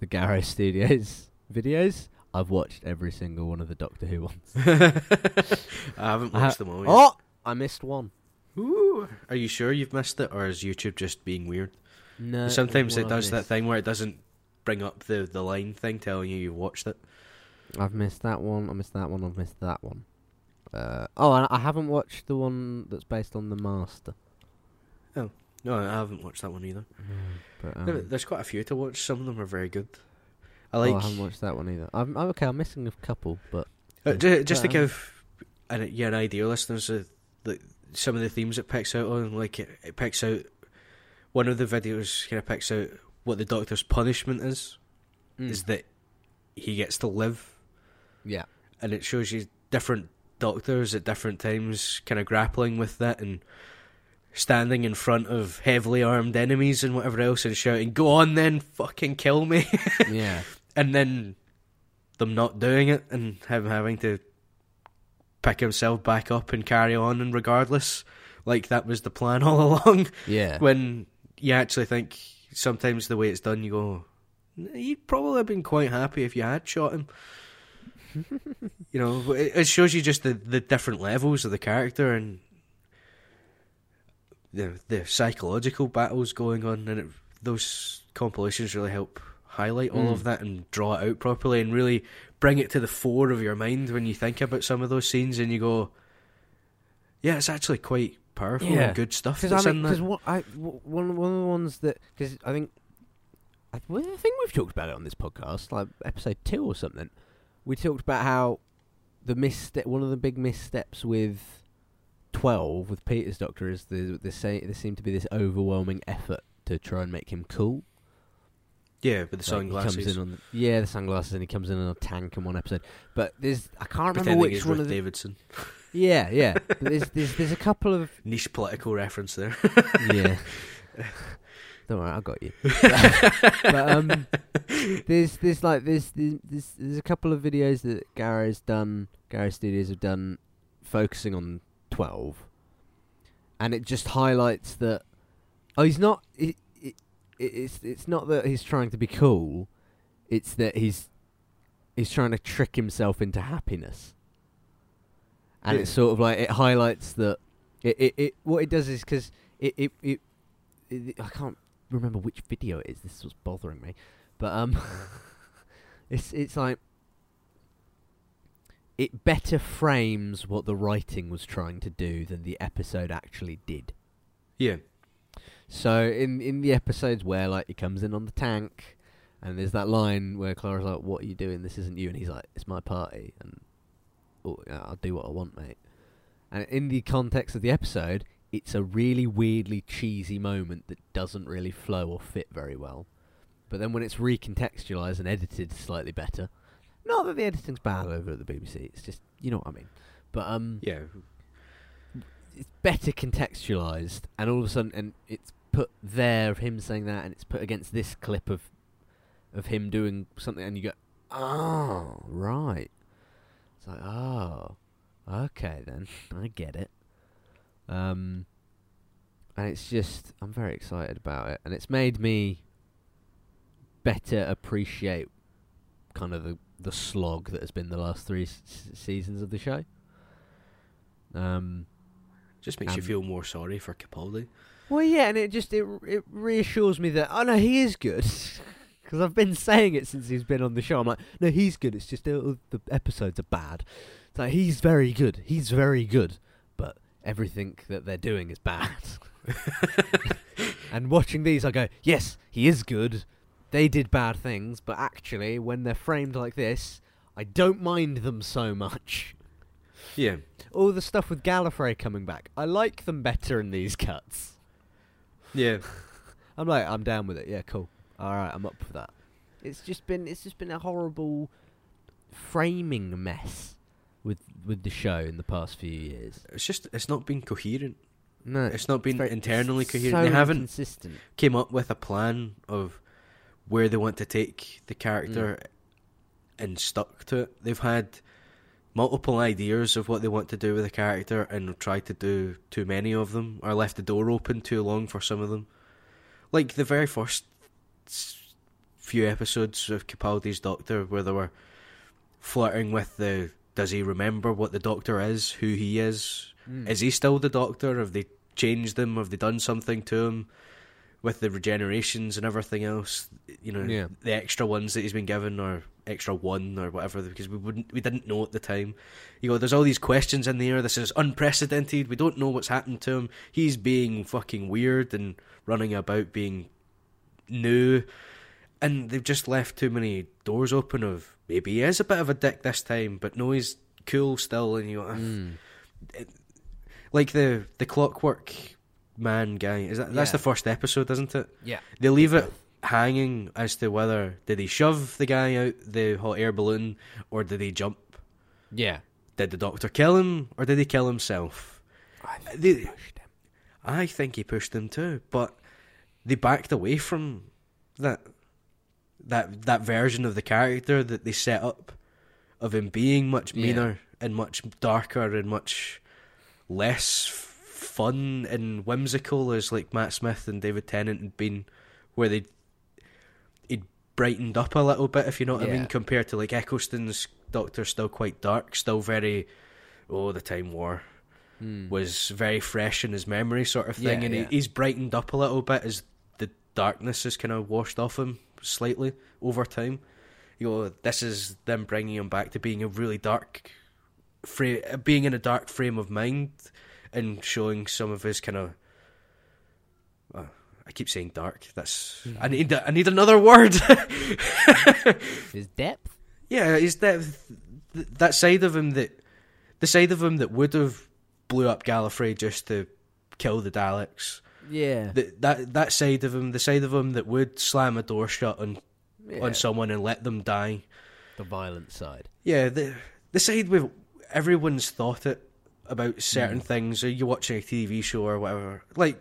the Garrow Studios videos. I've watched every single one of the Doctor Who ones. I haven't I ha- watched them all yet. Oh, I missed one. Ooh, are you sure you've missed it, or is YouTube just being weird? No, Sometimes it does that thing where it doesn't bring up the the line thing telling you you've watched it. I've missed that one. I missed that one. I've missed that one. Uh, oh, and I haven't watched the one that's based on the Master. Oh no, I haven't watched that one either. But There- um, There's quite a few to watch. Some of them are very good. I oh, like I haven't watched that one either. I'm, I'm okay. I'm missing a couple, but uh, ju- just to give an, an idea, listeners, of the, some of the themes it picks out on. Like it, it picks out one of the videos kind of picks out what the Doctor's punishment is. Is that he gets to live, yeah, and it shows you different doctors at different times, kind of grappling with that and standing in front of heavily armed enemies and whatever else, and shouting, "Go on, then, fucking kill me." yeah, and then them not doing it and him having to pick himself back up and carry on and regardless. Like that was the plan all along. Yeah. when you actually think sometimes the way it's done you go you'd probably have been quite happy if you had shot him. You know it it shows you just the, the different levels of the character and the the psychological battles going on and it, those compilations really help highlight all Mm. of that and draw it out properly and really bring it to the fore of your mind when you think about some of those scenes and you go yeah it's actually quite powerful Yeah. and good stuff Because that's I mean, that because what I one one of the ones that because I think I, well, I think we've talked about it on this podcast, like episode two or something. We talked about how the misstep, one of the big missteps with twelve with Peter's Doctor is the the say there seemed to be this overwhelming effort to try and make him cool. Yeah with the Like, sunglasses He comes in on the, yeah, the sunglasses, and he comes in on a tank in one episode. But there's I can't remember which one of the Davidson yeah yeah. But there's there's there's a couple of niche political reference there yeah. Don't worry, I got you. but um, there's there's like there's, there's there's there's a couple of videos that Garrow's done, Garrow Studios have done, focusing on twelve, and it just highlights that Oh, he's not. It, it's it's not that he's trying to be cool. It's that he's he's trying to trick himself into happiness. And Yeah. it's sort of like it highlights that it it, it what it does is because it it, it it I can't remember which video it is. This was bothering me, but um, it's it's like it better frames what the writing was trying to do than the episode actually did. Yeah. So in in the episodes where like he comes in on the tank, and there's that line where Clara's like, "What are you doing? This isn't you," and he's like, "It's my party, and oh, I'll do what I want, mate." And in the context of the episode, it's a really weirdly cheesy moment that doesn't really flow or fit very well. But then when it's recontextualized and edited slightly better, not that the editing's bad over at the BBC, it's just you know what I mean. But um, Yeah. it's better contextualized, and all of a sudden, and it's put there of him saying that, and it's put against this clip of of him doing something, and you go, oh, right. It's like, oh, okay then, I get it. Um, and it's just, I'm very excited about it, and it's made me better appreciate kind of the the slog that has been the last three s- seasons of the show. Um, Just makes you feel more sorry for Capaldi. Well, yeah, and it just it it reassures me that oh no, he is good because I've been saying it since he's been on the show. I'm like, no, he's good. It's just uh, the episodes are bad. It's like he's very good. He's very good, but everything that they're doing is bad. and watching these, I go, yes, he is good. They did bad things, but actually, when they're framed like this, I don't mind them so much. Yeah. All the stuff with Gallifrey coming back, I like them better in these cuts. Yeah. I'm like, I'm down with it. Yeah, cool. All right, I'm up for that. It's just been, it's just been a horrible framing mess with with the show in the past few years. It's just it's not been coherent. No, It's not been very- internally coherent. So they haven't consistent. came up with a plan of where they want to take the character mm. and stuck to it. They've had multiple ideas of what they want to do with a character and try to do too many of them or left the door open too long for some of them. Like the very first few episodes of Capaldi's Doctor where they were flirting with the does he remember what the Doctor is, who he is, Mm. is he still the Doctor? Have they changed him? Have they done something to him with the regenerations and everything else? You know, Yeah. the extra ones that he's been given, or extra one, or whatever, because we wouldn't, we didn't know at the time. You know, there's all these questions in the air. This is unprecedented. We don't know what's happened to him. He's being fucking weird and running about being new. And they've just left too many doors open of maybe he is a bit of a dick this time, but no, he's cool still. And you know, Mm. like the the clockwork man guy is that that's Yeah. the first episode isn't it Yeah. they leave it hanging as to whether did he shove the guy out the hot air balloon or did he jump Yeah. did the doctor kill him or did he kill himself I think They- him. i think he pushed him too but they backed away from that that that version of the character that they set up of him being much Yeah. meaner and much darker and much less fun and whimsical as like Matt Smith and David Tennant had been, where they he'd brightened up a little bit, if you know what I mean, compared to like Eccleston's Doctor, still quite dark, still very oh the Time War Mm. was very fresh in his memory, sort of thing, Yeah, and yeah. He, he's brightened up a little bit as the darkness has kind of washed off him slightly over time. You know, this is them bringing him back to being a really dark frame, being in a dark frame of mind, and showing some of his kind of. Uh, I keep saying dark. That's I need I need another word. His depth. Yeah, is depth. that side of him that the side of him that would have blew up Gallifrey just to kill the Daleks. Yeah. The, that that side of him, the side of him that would slam a door shut on yeah. on someone and let them die. the violent side. Yeah, the the side with everyone's thought it about certain things. Or you're watching a TV show or whatever. Like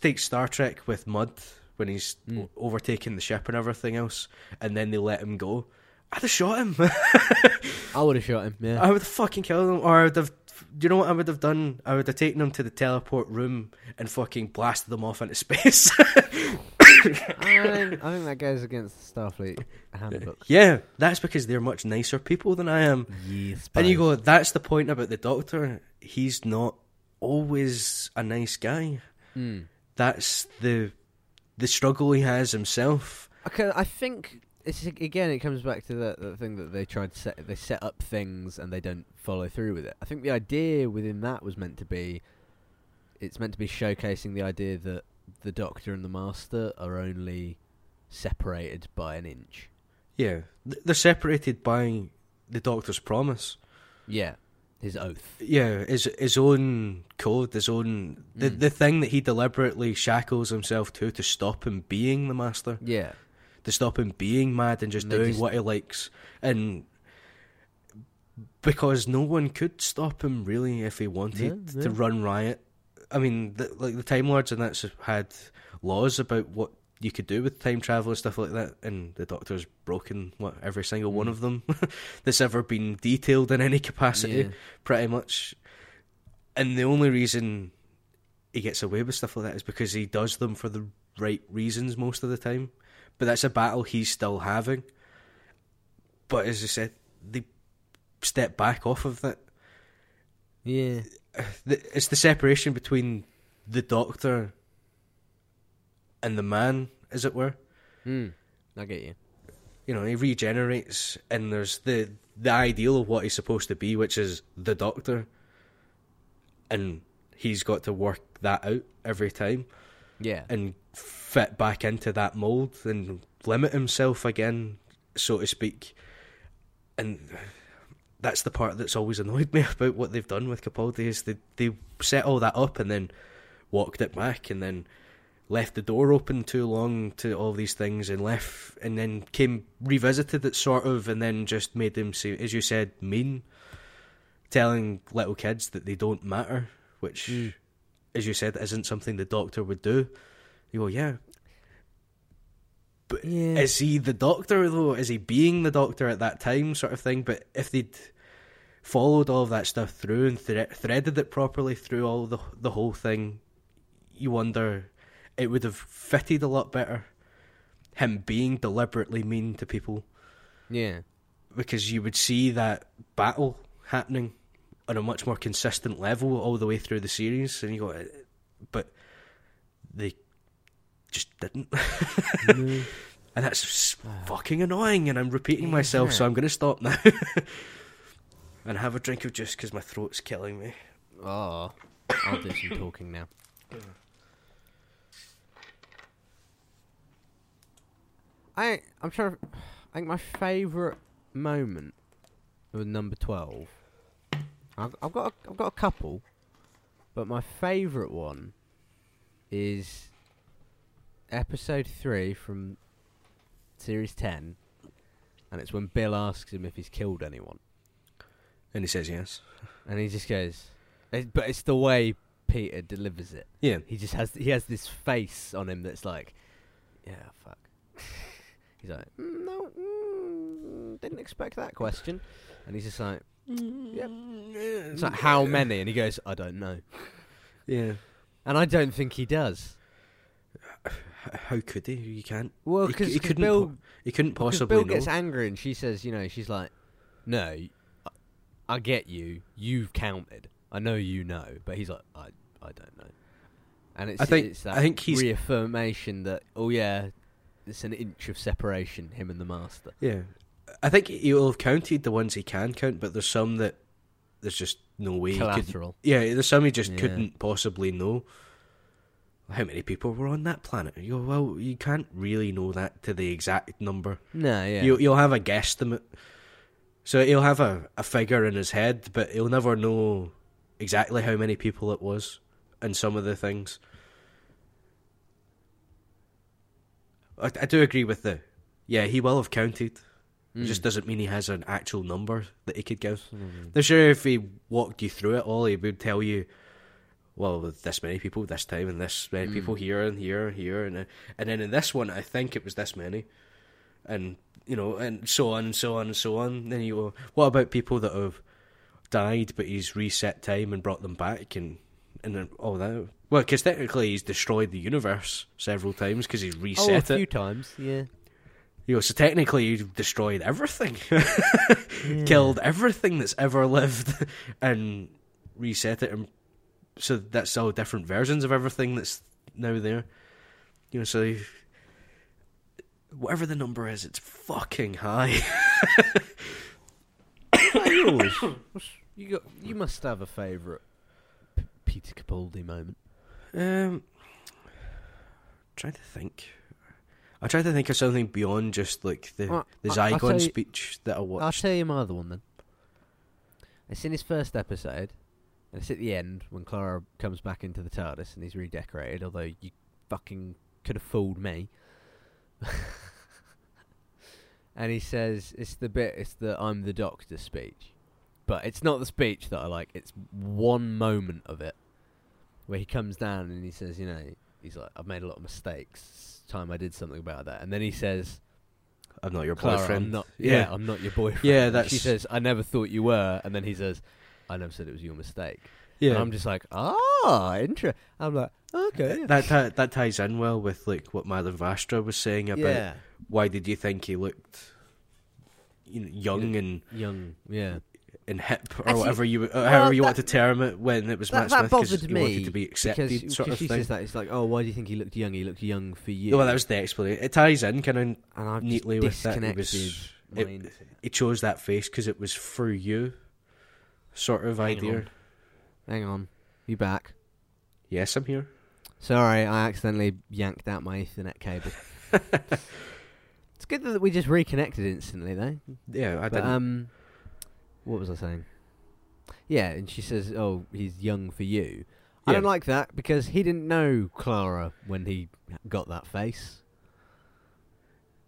take Star Trek with Mudd when he's Mm. overtaking the ship and everything else, and then they let him go. I'd have shot him. I would have shot him. Yeah. I would have fucking killed him, or I would have do you know what I would have done? I would have taken them to the teleport room and fucking blasted them off into space. I, think, I think that goes against the Starfleet handbook. yeah, that's because they're much nicer people than I am. Yes, And you go, that's the point about the Doctor. He's not always a nice guy. Mm. That's the the struggle he has himself. Okay, I think it's again. It comes back to the, the thing that they tried to set. They set up things and they don't follow through with it. I think the idea within that was meant to be. It's meant to be showcasing the idea that the Doctor and the Master are only separated by an inch. Yeah, they're separated by the Doctor's promise. Yeah, his oath. Yeah, his his own code, his own the Mm. the thing that he deliberately shackles himself to to stop him being the master, Yeah, to stop him being mad and just And doing just- what he likes, and because no one could stop him really if he wanted Yeah, to run riot. I mean, the, like the Time Lords and that's had laws about what you could do with time travel and stuff like that, and the Doctor's broken what every single one Mm. of them that's ever been detailed in any capacity yeah. pretty much. And the only reason he gets away with stuff like that is because he does them for the right reasons most of the time. But that's a battle he's still having. But as I said, they step back off of that. yeah. It's the separation between the doctor and the man, as it were. Mm. I get you. You know, he regenerates, and there's the the ideal of what he's supposed to be, which is the doctor, and he's got to work that out every time Yeah, and fit back into that mold and limit himself again, so to speak. And that's the part that's always annoyed me about what they've done with Capaldi is they they set all that up and then walked it back and then left the door open too long to all these things and left and then came revisited it sort of and then just made them say as you said mean telling little kids that they don't matter which Mm. as you said isn't something the doctor would do you go yeah but yeah. is he the doctor though is he being the doctor at that time sort of thing but if they'd followed all of that stuff through and thre- threaded it properly through all the the whole thing you wonder it would have fitted a lot better him being deliberately mean to people yeah. because you would see that battle happening on a much more consistent level all the way through the series and you go "Eh," but they just didn't No. and that's s- ah. fucking annoying and i'm repeating myself so i'm going to stop now and have a drink of juice because my throat's killing me Oh, I'll do some talking now. I I'm trying. To, I think my favourite moment was number twelve. I've, I've got a, I've got a couple, but my favourite one is episode three from series ten, and it's when Bill asks him if he's killed anyone. and he says yes And he just goes, it, but it's the way Peter delivers it. yeah He just has he has this face on him that's like, yeah, fuck. he's like, mm, no, mm, didn't expect that question. And he's just like, yep. It's like how many? And he goes, I don't know. yeah And I don't think he does. How could he you can't Well, He because he couldn't Bill, po- he couldn't possibly Bill know gets angry and she says, you know, she's like, no, I- I get you. You've counted. I know you know, but he's like, I, I don't know. And it's, I think- it's that I think he's- reaffirmation that, oh yeah, it's an inch of separation, him and the master. Yeah, I think he'll have counted the ones he can count, but there's some that there's just no way. He could, Collateral. yeah, there's some he just Yeah. couldn't possibly know. How many people were on that planet? You well, you can't really know that to the exact number. No, yeah. You, you'll have a guesstimate. So he'll have a, a figure in his head, but he'll never know exactly how many people it was and some of the things. I, I do agree with the. Yeah, he will have counted. It Mm. just doesn't mean he has an actual number that he could give. Mm. I'm sure if he walked you through it all, he would tell you, well, with this many people this time, and this many people Mm. here and here and here, and uh, and then in this one, I think it was this many, and you know, and so on and so on and so on. Then you go, what about people that have died, but he's reset time and brought them back, and and all that. Well, because technically he's destroyed the universe several times because he's reset Oh, a few it. times, yeah. You know, so technically he's destroyed everything, Yeah. killed everything that's ever lived, and reset it, and so that's all different versions of everything that's now there. You know, so whatever the number is, it's fucking high. Yours? What's- you got. You must have a favourite P- Peter Capaldi moment. Um, trying to think. I try to think of something beyond just like the Well, the I- I'll tell Zygon you- speech that I watched. I'll tell you my other one then. It's in his first episode, and it's at the end when Clara comes back into the TARDIS and he's redecorated. Although you fucking could have fooled me. and he says it's the bit, it's the "I'm the Doctor" speech, but it's not the speech that I like. It's one moment of it where he comes down and he says, you know, he's like, "I've made a lot of mistakes. It's time I did something about that." And then he says. I'm not your Clara, boyfriend. I'm not. Yeah. Yeah. I'm not your boyfriend. Yeah, And that's- She says, "I never thought you were," and then he says, "I never said it was your mistake." yeah. And I'm just like, "Ah, interesting." I'm like, "Okay." that ti- that ties in well with like what Madame Vastra was saying about yeah, why did you think he looked you know, young and, young. Yeah, and hip or Actually, whatever you uh, well, however you that- want to term it when it was that, Matt that Smith 'cause bothered he me wanted to be accepted because, sort because of she thing. says that it's like, "Oh, why do you think he looked young? He looked young for you." well, that was the explanation. It ties in kind of neatly with that. It was it- he chose that face because it was for you, sort of Hang idea. on. Hang on, you back? Yes, I'm here. Sorry, I accidentally yanked out my Ethernet cable. it's good that we just reconnected instantly, though. Yeah, I But didn't. um, what was I saying? Yeah, and she says, "Oh, he's young for you." I don't like that because he didn't know Clara when he got that face.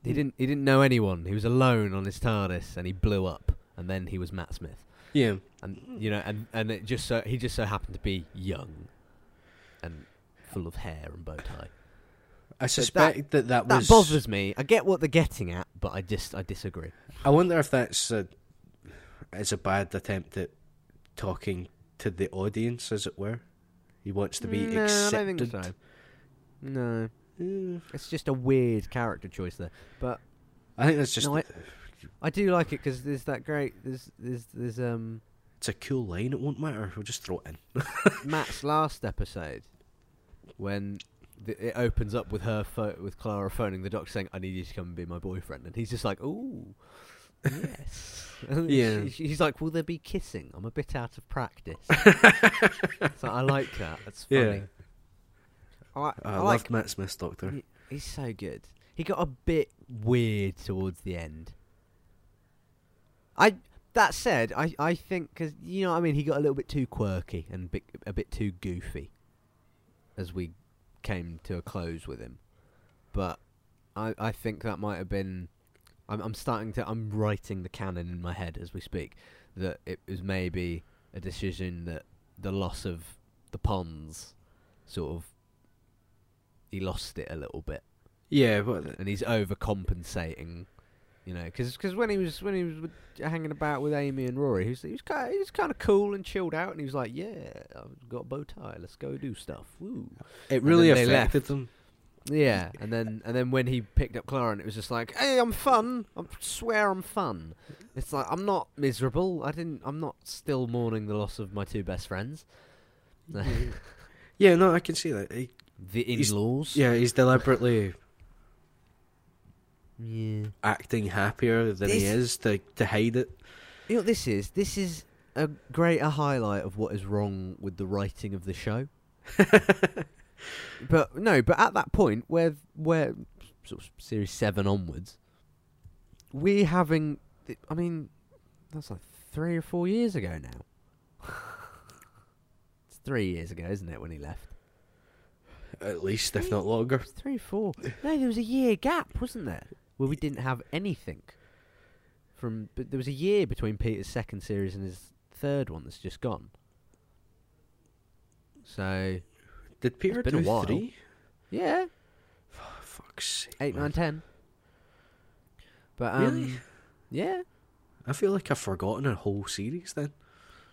He Mm. didn't. He didn't know anyone. He was alone on his TARDIS, and he blew up. And then he was Matt Smith, yeah, and you know, and and it just so he just so happened to be young, and full of hair and bow tie. I suspect that that, That was. bothers me. I get what they're getting at, but I just I disagree. I wonder if that's a, is a bad attempt at talking to the audience, as it were. He wants to be no, accepted. I don't think so. No, Mm, it's just a weird character choice there. But I think that's just. No, I- I do like it because there's that great there's there's there's um it's a cool line. It won't matter. We'll just throw it in. Matt's last episode when the, it opens up with her pho- with Clara phoning the doctor saying I need you to come and be my boyfriend and he's just like ooh yes Yeah. she- she's like will there be kissing I'm a bit out of practice so I like that that's Yeah. funny I, like, I, I loved like Matt Smith's Doctor. he- he's so good he got a bit weird towards the end I that said, I I think because you know what I mean he got a little bit too quirky and bit, a bit too goofy as we came to a close with him. But I I think that might have been. I'm I'm starting to I'm writing the canon in my head as we speak that it was maybe a decision that the loss of the ponds sort of he lost it a little bit Yeah, but and he's overcompensating. You know, because when he was when he was with, hanging about with Amy and Rory, he was he was kind he was kind of cool and chilled out, and he was like, "Yeah, I've got a bow tie. Let's go do stuff." Woo. it really affected left. them. Yeah, and then and then when he picked up Clara, and it was just like, "Hey, I'm fun. I swear I'm fun." It's like I'm not miserable. I didn't. I'm not still mourning the loss of my two best friends, Yeah, no, I can see that. He, the He's- in-laws. yeah, he's deliberately yeah. acting happier than he is to to hide it. You know this is? This is a greater highlight of what is wrong with the writing of the show. but no, but at that point where where sort of series seven onwards, we're having. th- I mean, that's like three or four years ago now. it's three years ago, isn't it, when he left? At least, if not longer. Three, four. No, there was a year gap, wasn't there, where we didn't have anything. From but there was a year between Peter's second series and his third one that's just gone. So Did Peter been a while. three? yeah, Oh, fuck's sake. eight, man. nine, ten. But um, Really? yeah, I feel like I've forgotten a whole series then.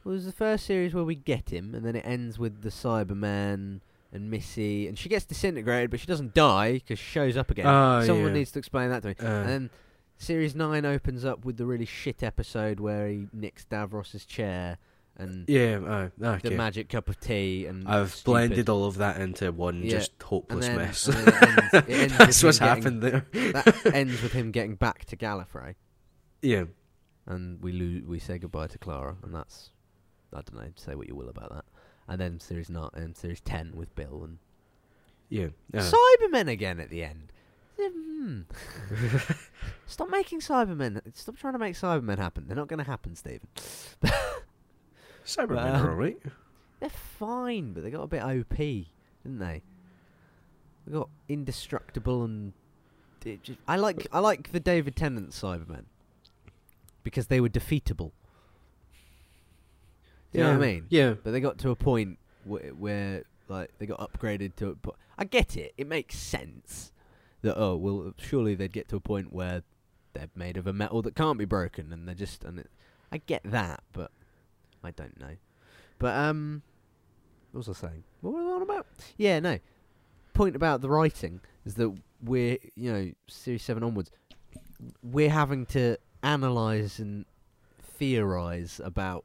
Well, it was the first series where we get him, and then it ends with the Cyberman and Missy, and she gets disintegrated, but she doesn't die because she shows up again. Oh, Someone yeah. needs to explain that to me. Uh, and then series nine opens up with the really shit episode where he nicks Davros's chair and yeah, uh, the magic cup of tea, and I've stupid. blended all of that into one Yeah. just hopeless then, mess. ends, ends That's what's happened there. That ends with him getting back to Gallifrey. Yeah. and we lo- we say goodbye to Clara, and that's I don't know. Say what you will about that. And then series not and series ten with Bill and Yeah. Uh, Cybermen again at the end. Hmm. Stop making Cybermen. Stop trying to make Cybermen happen. They're not going to happen, Steven. Cybermen um, are alright. They're fine, but they got a bit OP, didn't they? They got indestructible and just, I like I like the David Tennant Cybermen because they were defeatable. Do you know what I mean? Yeah. But they got to a point where, where like they got upgraded to. A po- I get it. It makes sense that oh well, surely they'd get to a point where they're made of a metal that can't be broken, and they're just. And it, I get that, but I don't know. But um, what was I saying? What was I on about? Yeah, no. Point about the writing is that we're you know series seven onwards, we're having to analyze and theorize about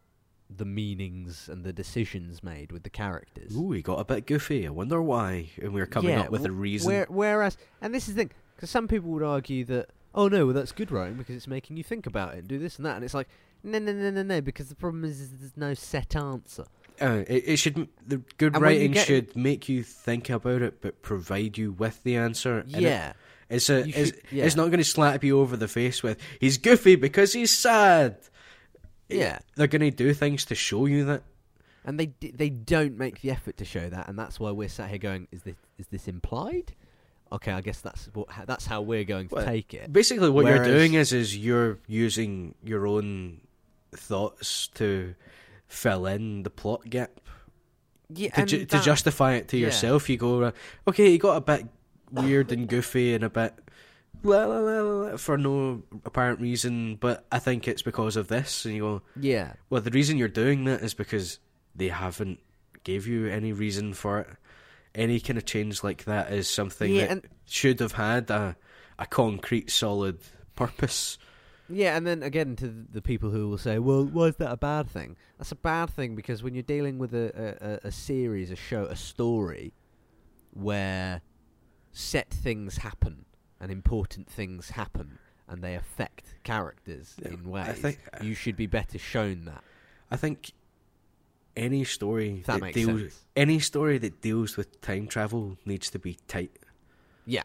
the meanings and the decisions made with the characters. Ooh, he got a bit goofy. I wonder why. And we're coming Yeah, up with a reason. Where, whereas, and this is the thing, because some people would argue that, oh no, well that's good writing because it's making you think about it and do this and that, and it's like, no, no, no, no, no, because the problem is, is there's no set answer. Uh, it, it should. The good And writing get- should make you think about it, but provide you with the answer. And it- yeah, it's a. It's, should- yeah. it's not going to slap you over the face with he's goofy because he's sad. Yeah, They're going to do things to show you that. and they d- they don't make the effort to show that, and that's why we're sat here going, is this is this implied? Okay, I guess that's what ha- that's how we're going to Well, take it. Basically, what Whereas- you're doing is is you're using your own thoughts to fill in the plot gap. Yeah, to, ju- to justify it to yeah. yourself, you go, okay, he got a bit weird and goofy and a bit la, la, la, for no apparent reason, but I think it's because of this. And you go, yeah, well, the reason you're doing that is because they haven't gave you any reason for it. Any kind of change like that is something yeah, that and should have had a a concrete, solid purpose. Yeah, and then again to the people who will say, "Well, why is that a bad thing?" That's a bad thing because when you're dealing with a, a- a series, a show, a story, where set things happen and important things happen and they affect characters Yeah, in I ways, think- uh, you should be better shown that. I think any story that, that deals sense. any story that deals with time travel needs to be tight. Yeah.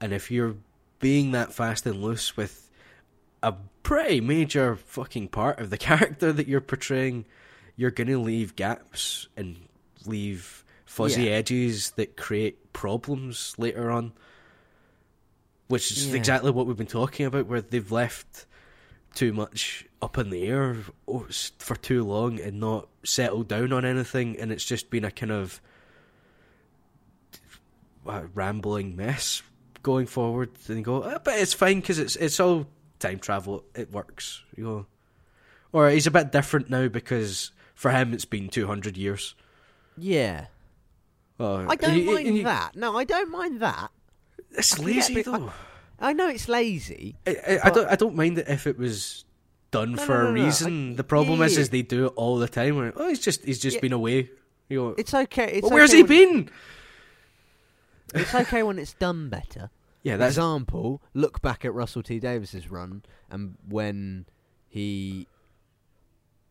And if you're being that fast and loose with a pretty major fucking part of the character that you're portraying, you're going to leave gaps and leave fuzzy Yeah. edges that create problems later on. Which is Yeah. exactly what we've been talking about, where they've left too much up in the air for too long and not settled down on anything, and it's just been a kind of uh, rambling mess going forward. And you go, "Ah, but it's fine because it's it's all time travel. It works. You go, or he's a bit different now because for him it's been two hundred years. Yeah, Oh, I don't you- mind you- that. No, I don't mind that. It's I a lazy bit- though. I know it's lazy. I, I, I don't. I don't mind it if it was done No, for no, a no, no, reason. I- the problem yeah, is, yeah. is they do it all the time. Where, oh, he's just he's just Yeah. been away. You go, It's okay. It's well, where's okay he been? It's okay when it's done better. Yeah, that's example, look back at Russell T Davies's run and when he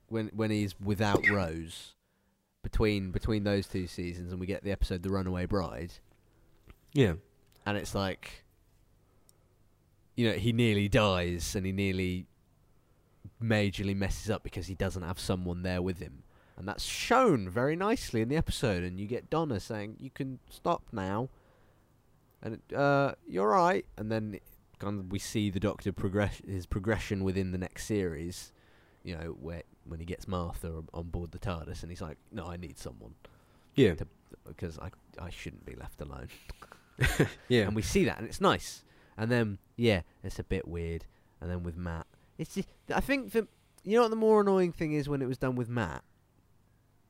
when when he's without Rose between between those two seasons and we get the episode The Runaway Bride yeah. And it's like you know, he nearly dies and he nearly majorly messes up because he doesn't have someone there with him. And that's shown very nicely in the episode and you get Donna saying, You can stop now and uh you're right and then kind of we see the doctor progress his progression within the next series, you know, where when he gets Martha on- on board the TARDIS and he's like, No, I need someone Yeah, because I I shouldn't be left alone. yeah. And we see that, and it's nice. And then, yeah, it's a bit weird. And then with Matt, it's just, I think that you know what the more annoying thing is when it was done with Matt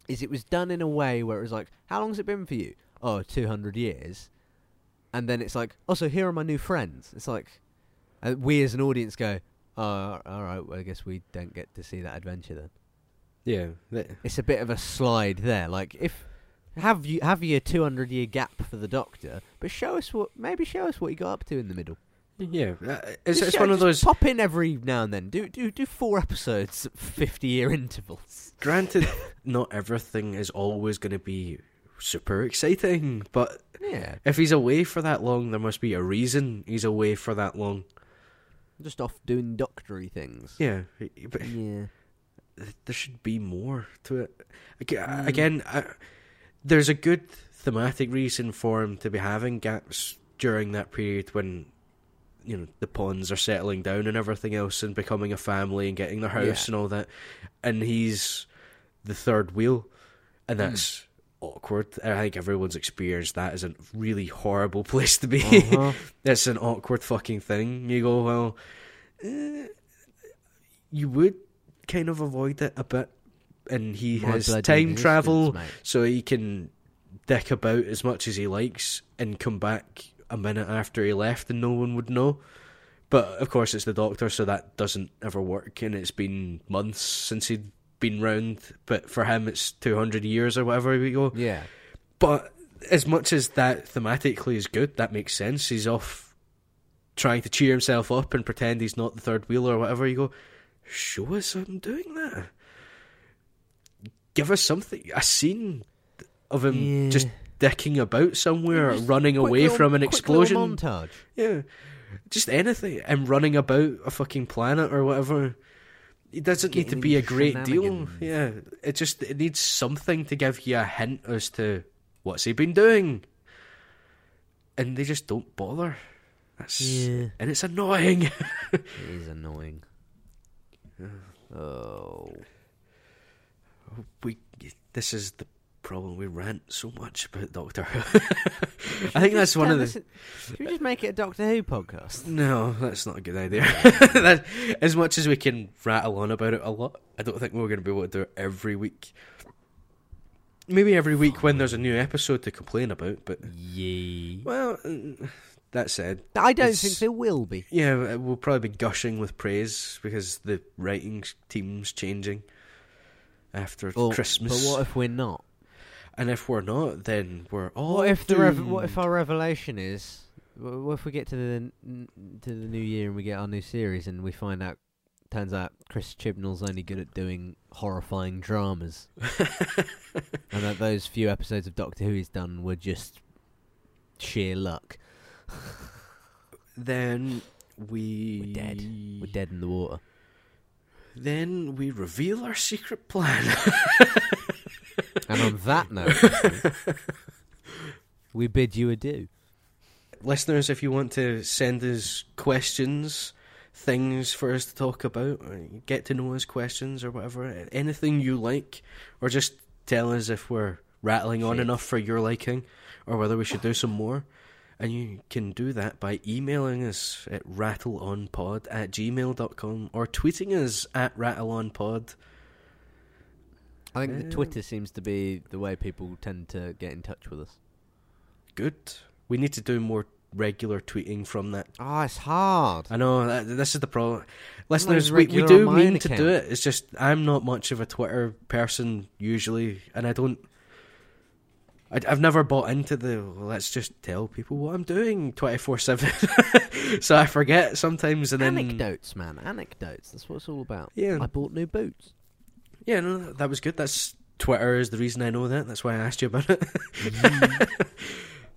is it was done in a way where it was like, how long's it been for you? Oh, 200 years. And then it's like, oh, so here are my new friends. It's like, uh, we as an audience go, oh, all right, well, I guess we don't get to see that adventure then. Yeah, It's a bit of a slide there. Like, if have you have your 200 year gap for the Doctor, but show us what maybe show us what he got up to in the middle. yeah. uh, It's, it's show- one of those. pop in every now and then. Do do do four episodes at 50 year intervals. Granted, not everything is always going to be super exciting, but Yeah, if he's away for that long, there must be a reason he's away for that long. just off doing doctory things. Yeah, but Yeah. there should be more to it. Aga- Mm. Again, I, there's a good thematic reason for him to be having gaps during that period when you know the Ponds are settling down and everything else and becoming a family and getting their house Yeah. and all that, and he's the third wheel, and Mm. that's awkward. I think everyone's experienced that as a really horrible place to be. Uh-huh. It's an awkward fucking thing. You go, well, eh, you would kind of avoid it a bit, and he has time travel, mate. so he can dick about as much as he likes and come back a minute after he left, and no one would know. But of course, it's the Doctor, so that doesn't ever work, and it's been months since he'd been round. But for him, it's two hundred years or whatever we go. Yeah. But as much as that thematically is good, that makes sense. He's off trying to cheer himself up and pretend he's not the third wheel or whatever. You go, show us him doing that. Give us something, a scene of him Yeah. just dicking about somewhere, running away little- from an explosion. montage. Yeah, just anything. Him running about a fucking planet or whatever. It doesn't need to be a great deal. Yeah, it just it needs something to give you a hint as to what's he been doing, and they just don't bother. That's Yeah. and it's annoying. It is annoying. Oh. We this is the problem. We rant so much about Doctor Who. I think that's one of the. Should we just make it a Doctor Who podcast? No, that's not a good idea. that, as much as we can rattle on about it a lot, I don't think we're going to be able to do it every week. Maybe every week when there's a new episode to complain about, but Yee. well, that said, I don't think there will be. yeah, we'll probably be gushing with praise because the writing team's changing after Well, Christmas. But what if we're not? and if we're not, then we're all. what if the rev- what if our revelation is? What if we get to the n- to the new year and we get our new series and we find out? Turns out Chris Chibnall's only good at doing horrifying dramas, and that those few episodes of Doctor Who he's done were just sheer luck. then we We're dead. We're dead in the water. Then we reveal our secret plan. And on that note, we bid you adieu. Listeners, if you want to send us questions, things for us to talk about, or get to know us questions or whatever, anything you like, or just tell us if we're rattling on enough for your liking, or whether we should do some more. And you can do that by emailing us at rattleonpod at gmail.com or tweeting us at rattleonpod. I think the Twitter seems to be the way people tend to get in touch with us. Good. We need to do more regular tweeting from that Oh, it's hard. I know that, this is the problem. Listeners, we, we do on my own mean to do it. It's just I'm not much of a Twitter person usually, and I don't. I, I've never bought into the well, let's just tell people what I'm doing twenty four seven. So I forget sometimes, and then Anecdotes, man. Anecdotes. That's what it's all about. Yeah. I bought new boots. yeah, no, that- was good. That's Twitter is the reason I know that. That's why I asked you about it.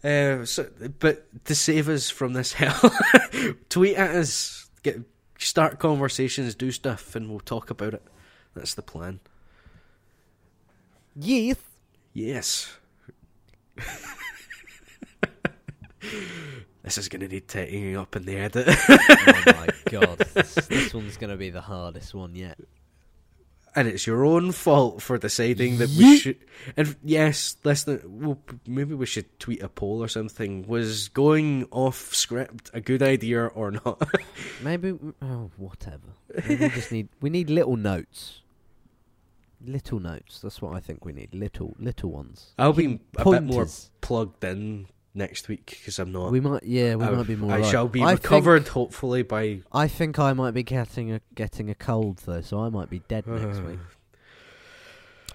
uh, so, but to save us from this hell, tweet at us, get start conversations, do stuff, and we'll talk about it. That's the plan. Yes. Yes. This is going to need taking up in the edit. oh my god. This, this one's going to be the hardest one yet. and it's your own fault for deciding that we should. And yes, listen, well, maybe we should tweet a poll or something. Was going off script a good idea or not? Maybe. Oh, whatever. Maybe we just need. We need little notes. Little notes. That's what I think we need. Little, little ones. I'll be a bit more plugged in next week because I'm not. We might, yeah, we I, might be more. I right. shall be I recovered, Think, hopefully by I think I might be getting a getting a cold though, so I might be dead next week.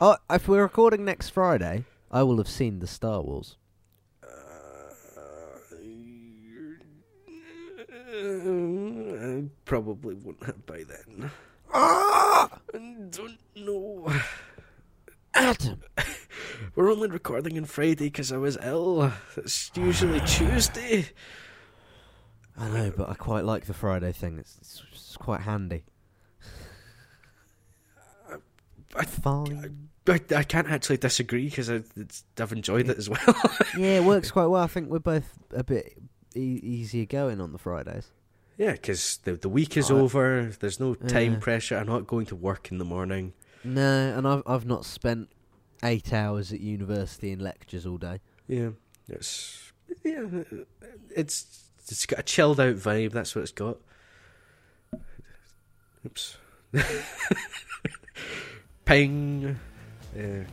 Oh, if we're recording next Friday, I will have seen the Star Wars. I probably won't have by then. Ah! I don't know. Adam. We're only recording on Friday because I was ill. It's usually Tuesday. I know, but I quite like the Friday thing. It's, it's, it's quite handy. I, Fine. I, I can't actually disagree because I've enjoyed it as well. yeah, it works quite well. I think we're both a bit e- easier going on the Fridays. Yeah, because the the week is over. There's no time Yeah. pressure. I'm not going to work in the morning. No, and I've I've not spent eight hours at university in lectures all day. Yeah, it's yeah, it's it's got a chilled out vibe. That's what it's got. Oops. Ping. Yeah.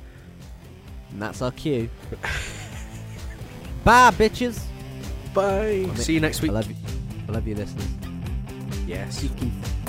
And that's our cue. Bye, bitches. Bye. See you next I week. I love you, listeners. Yes. Keith.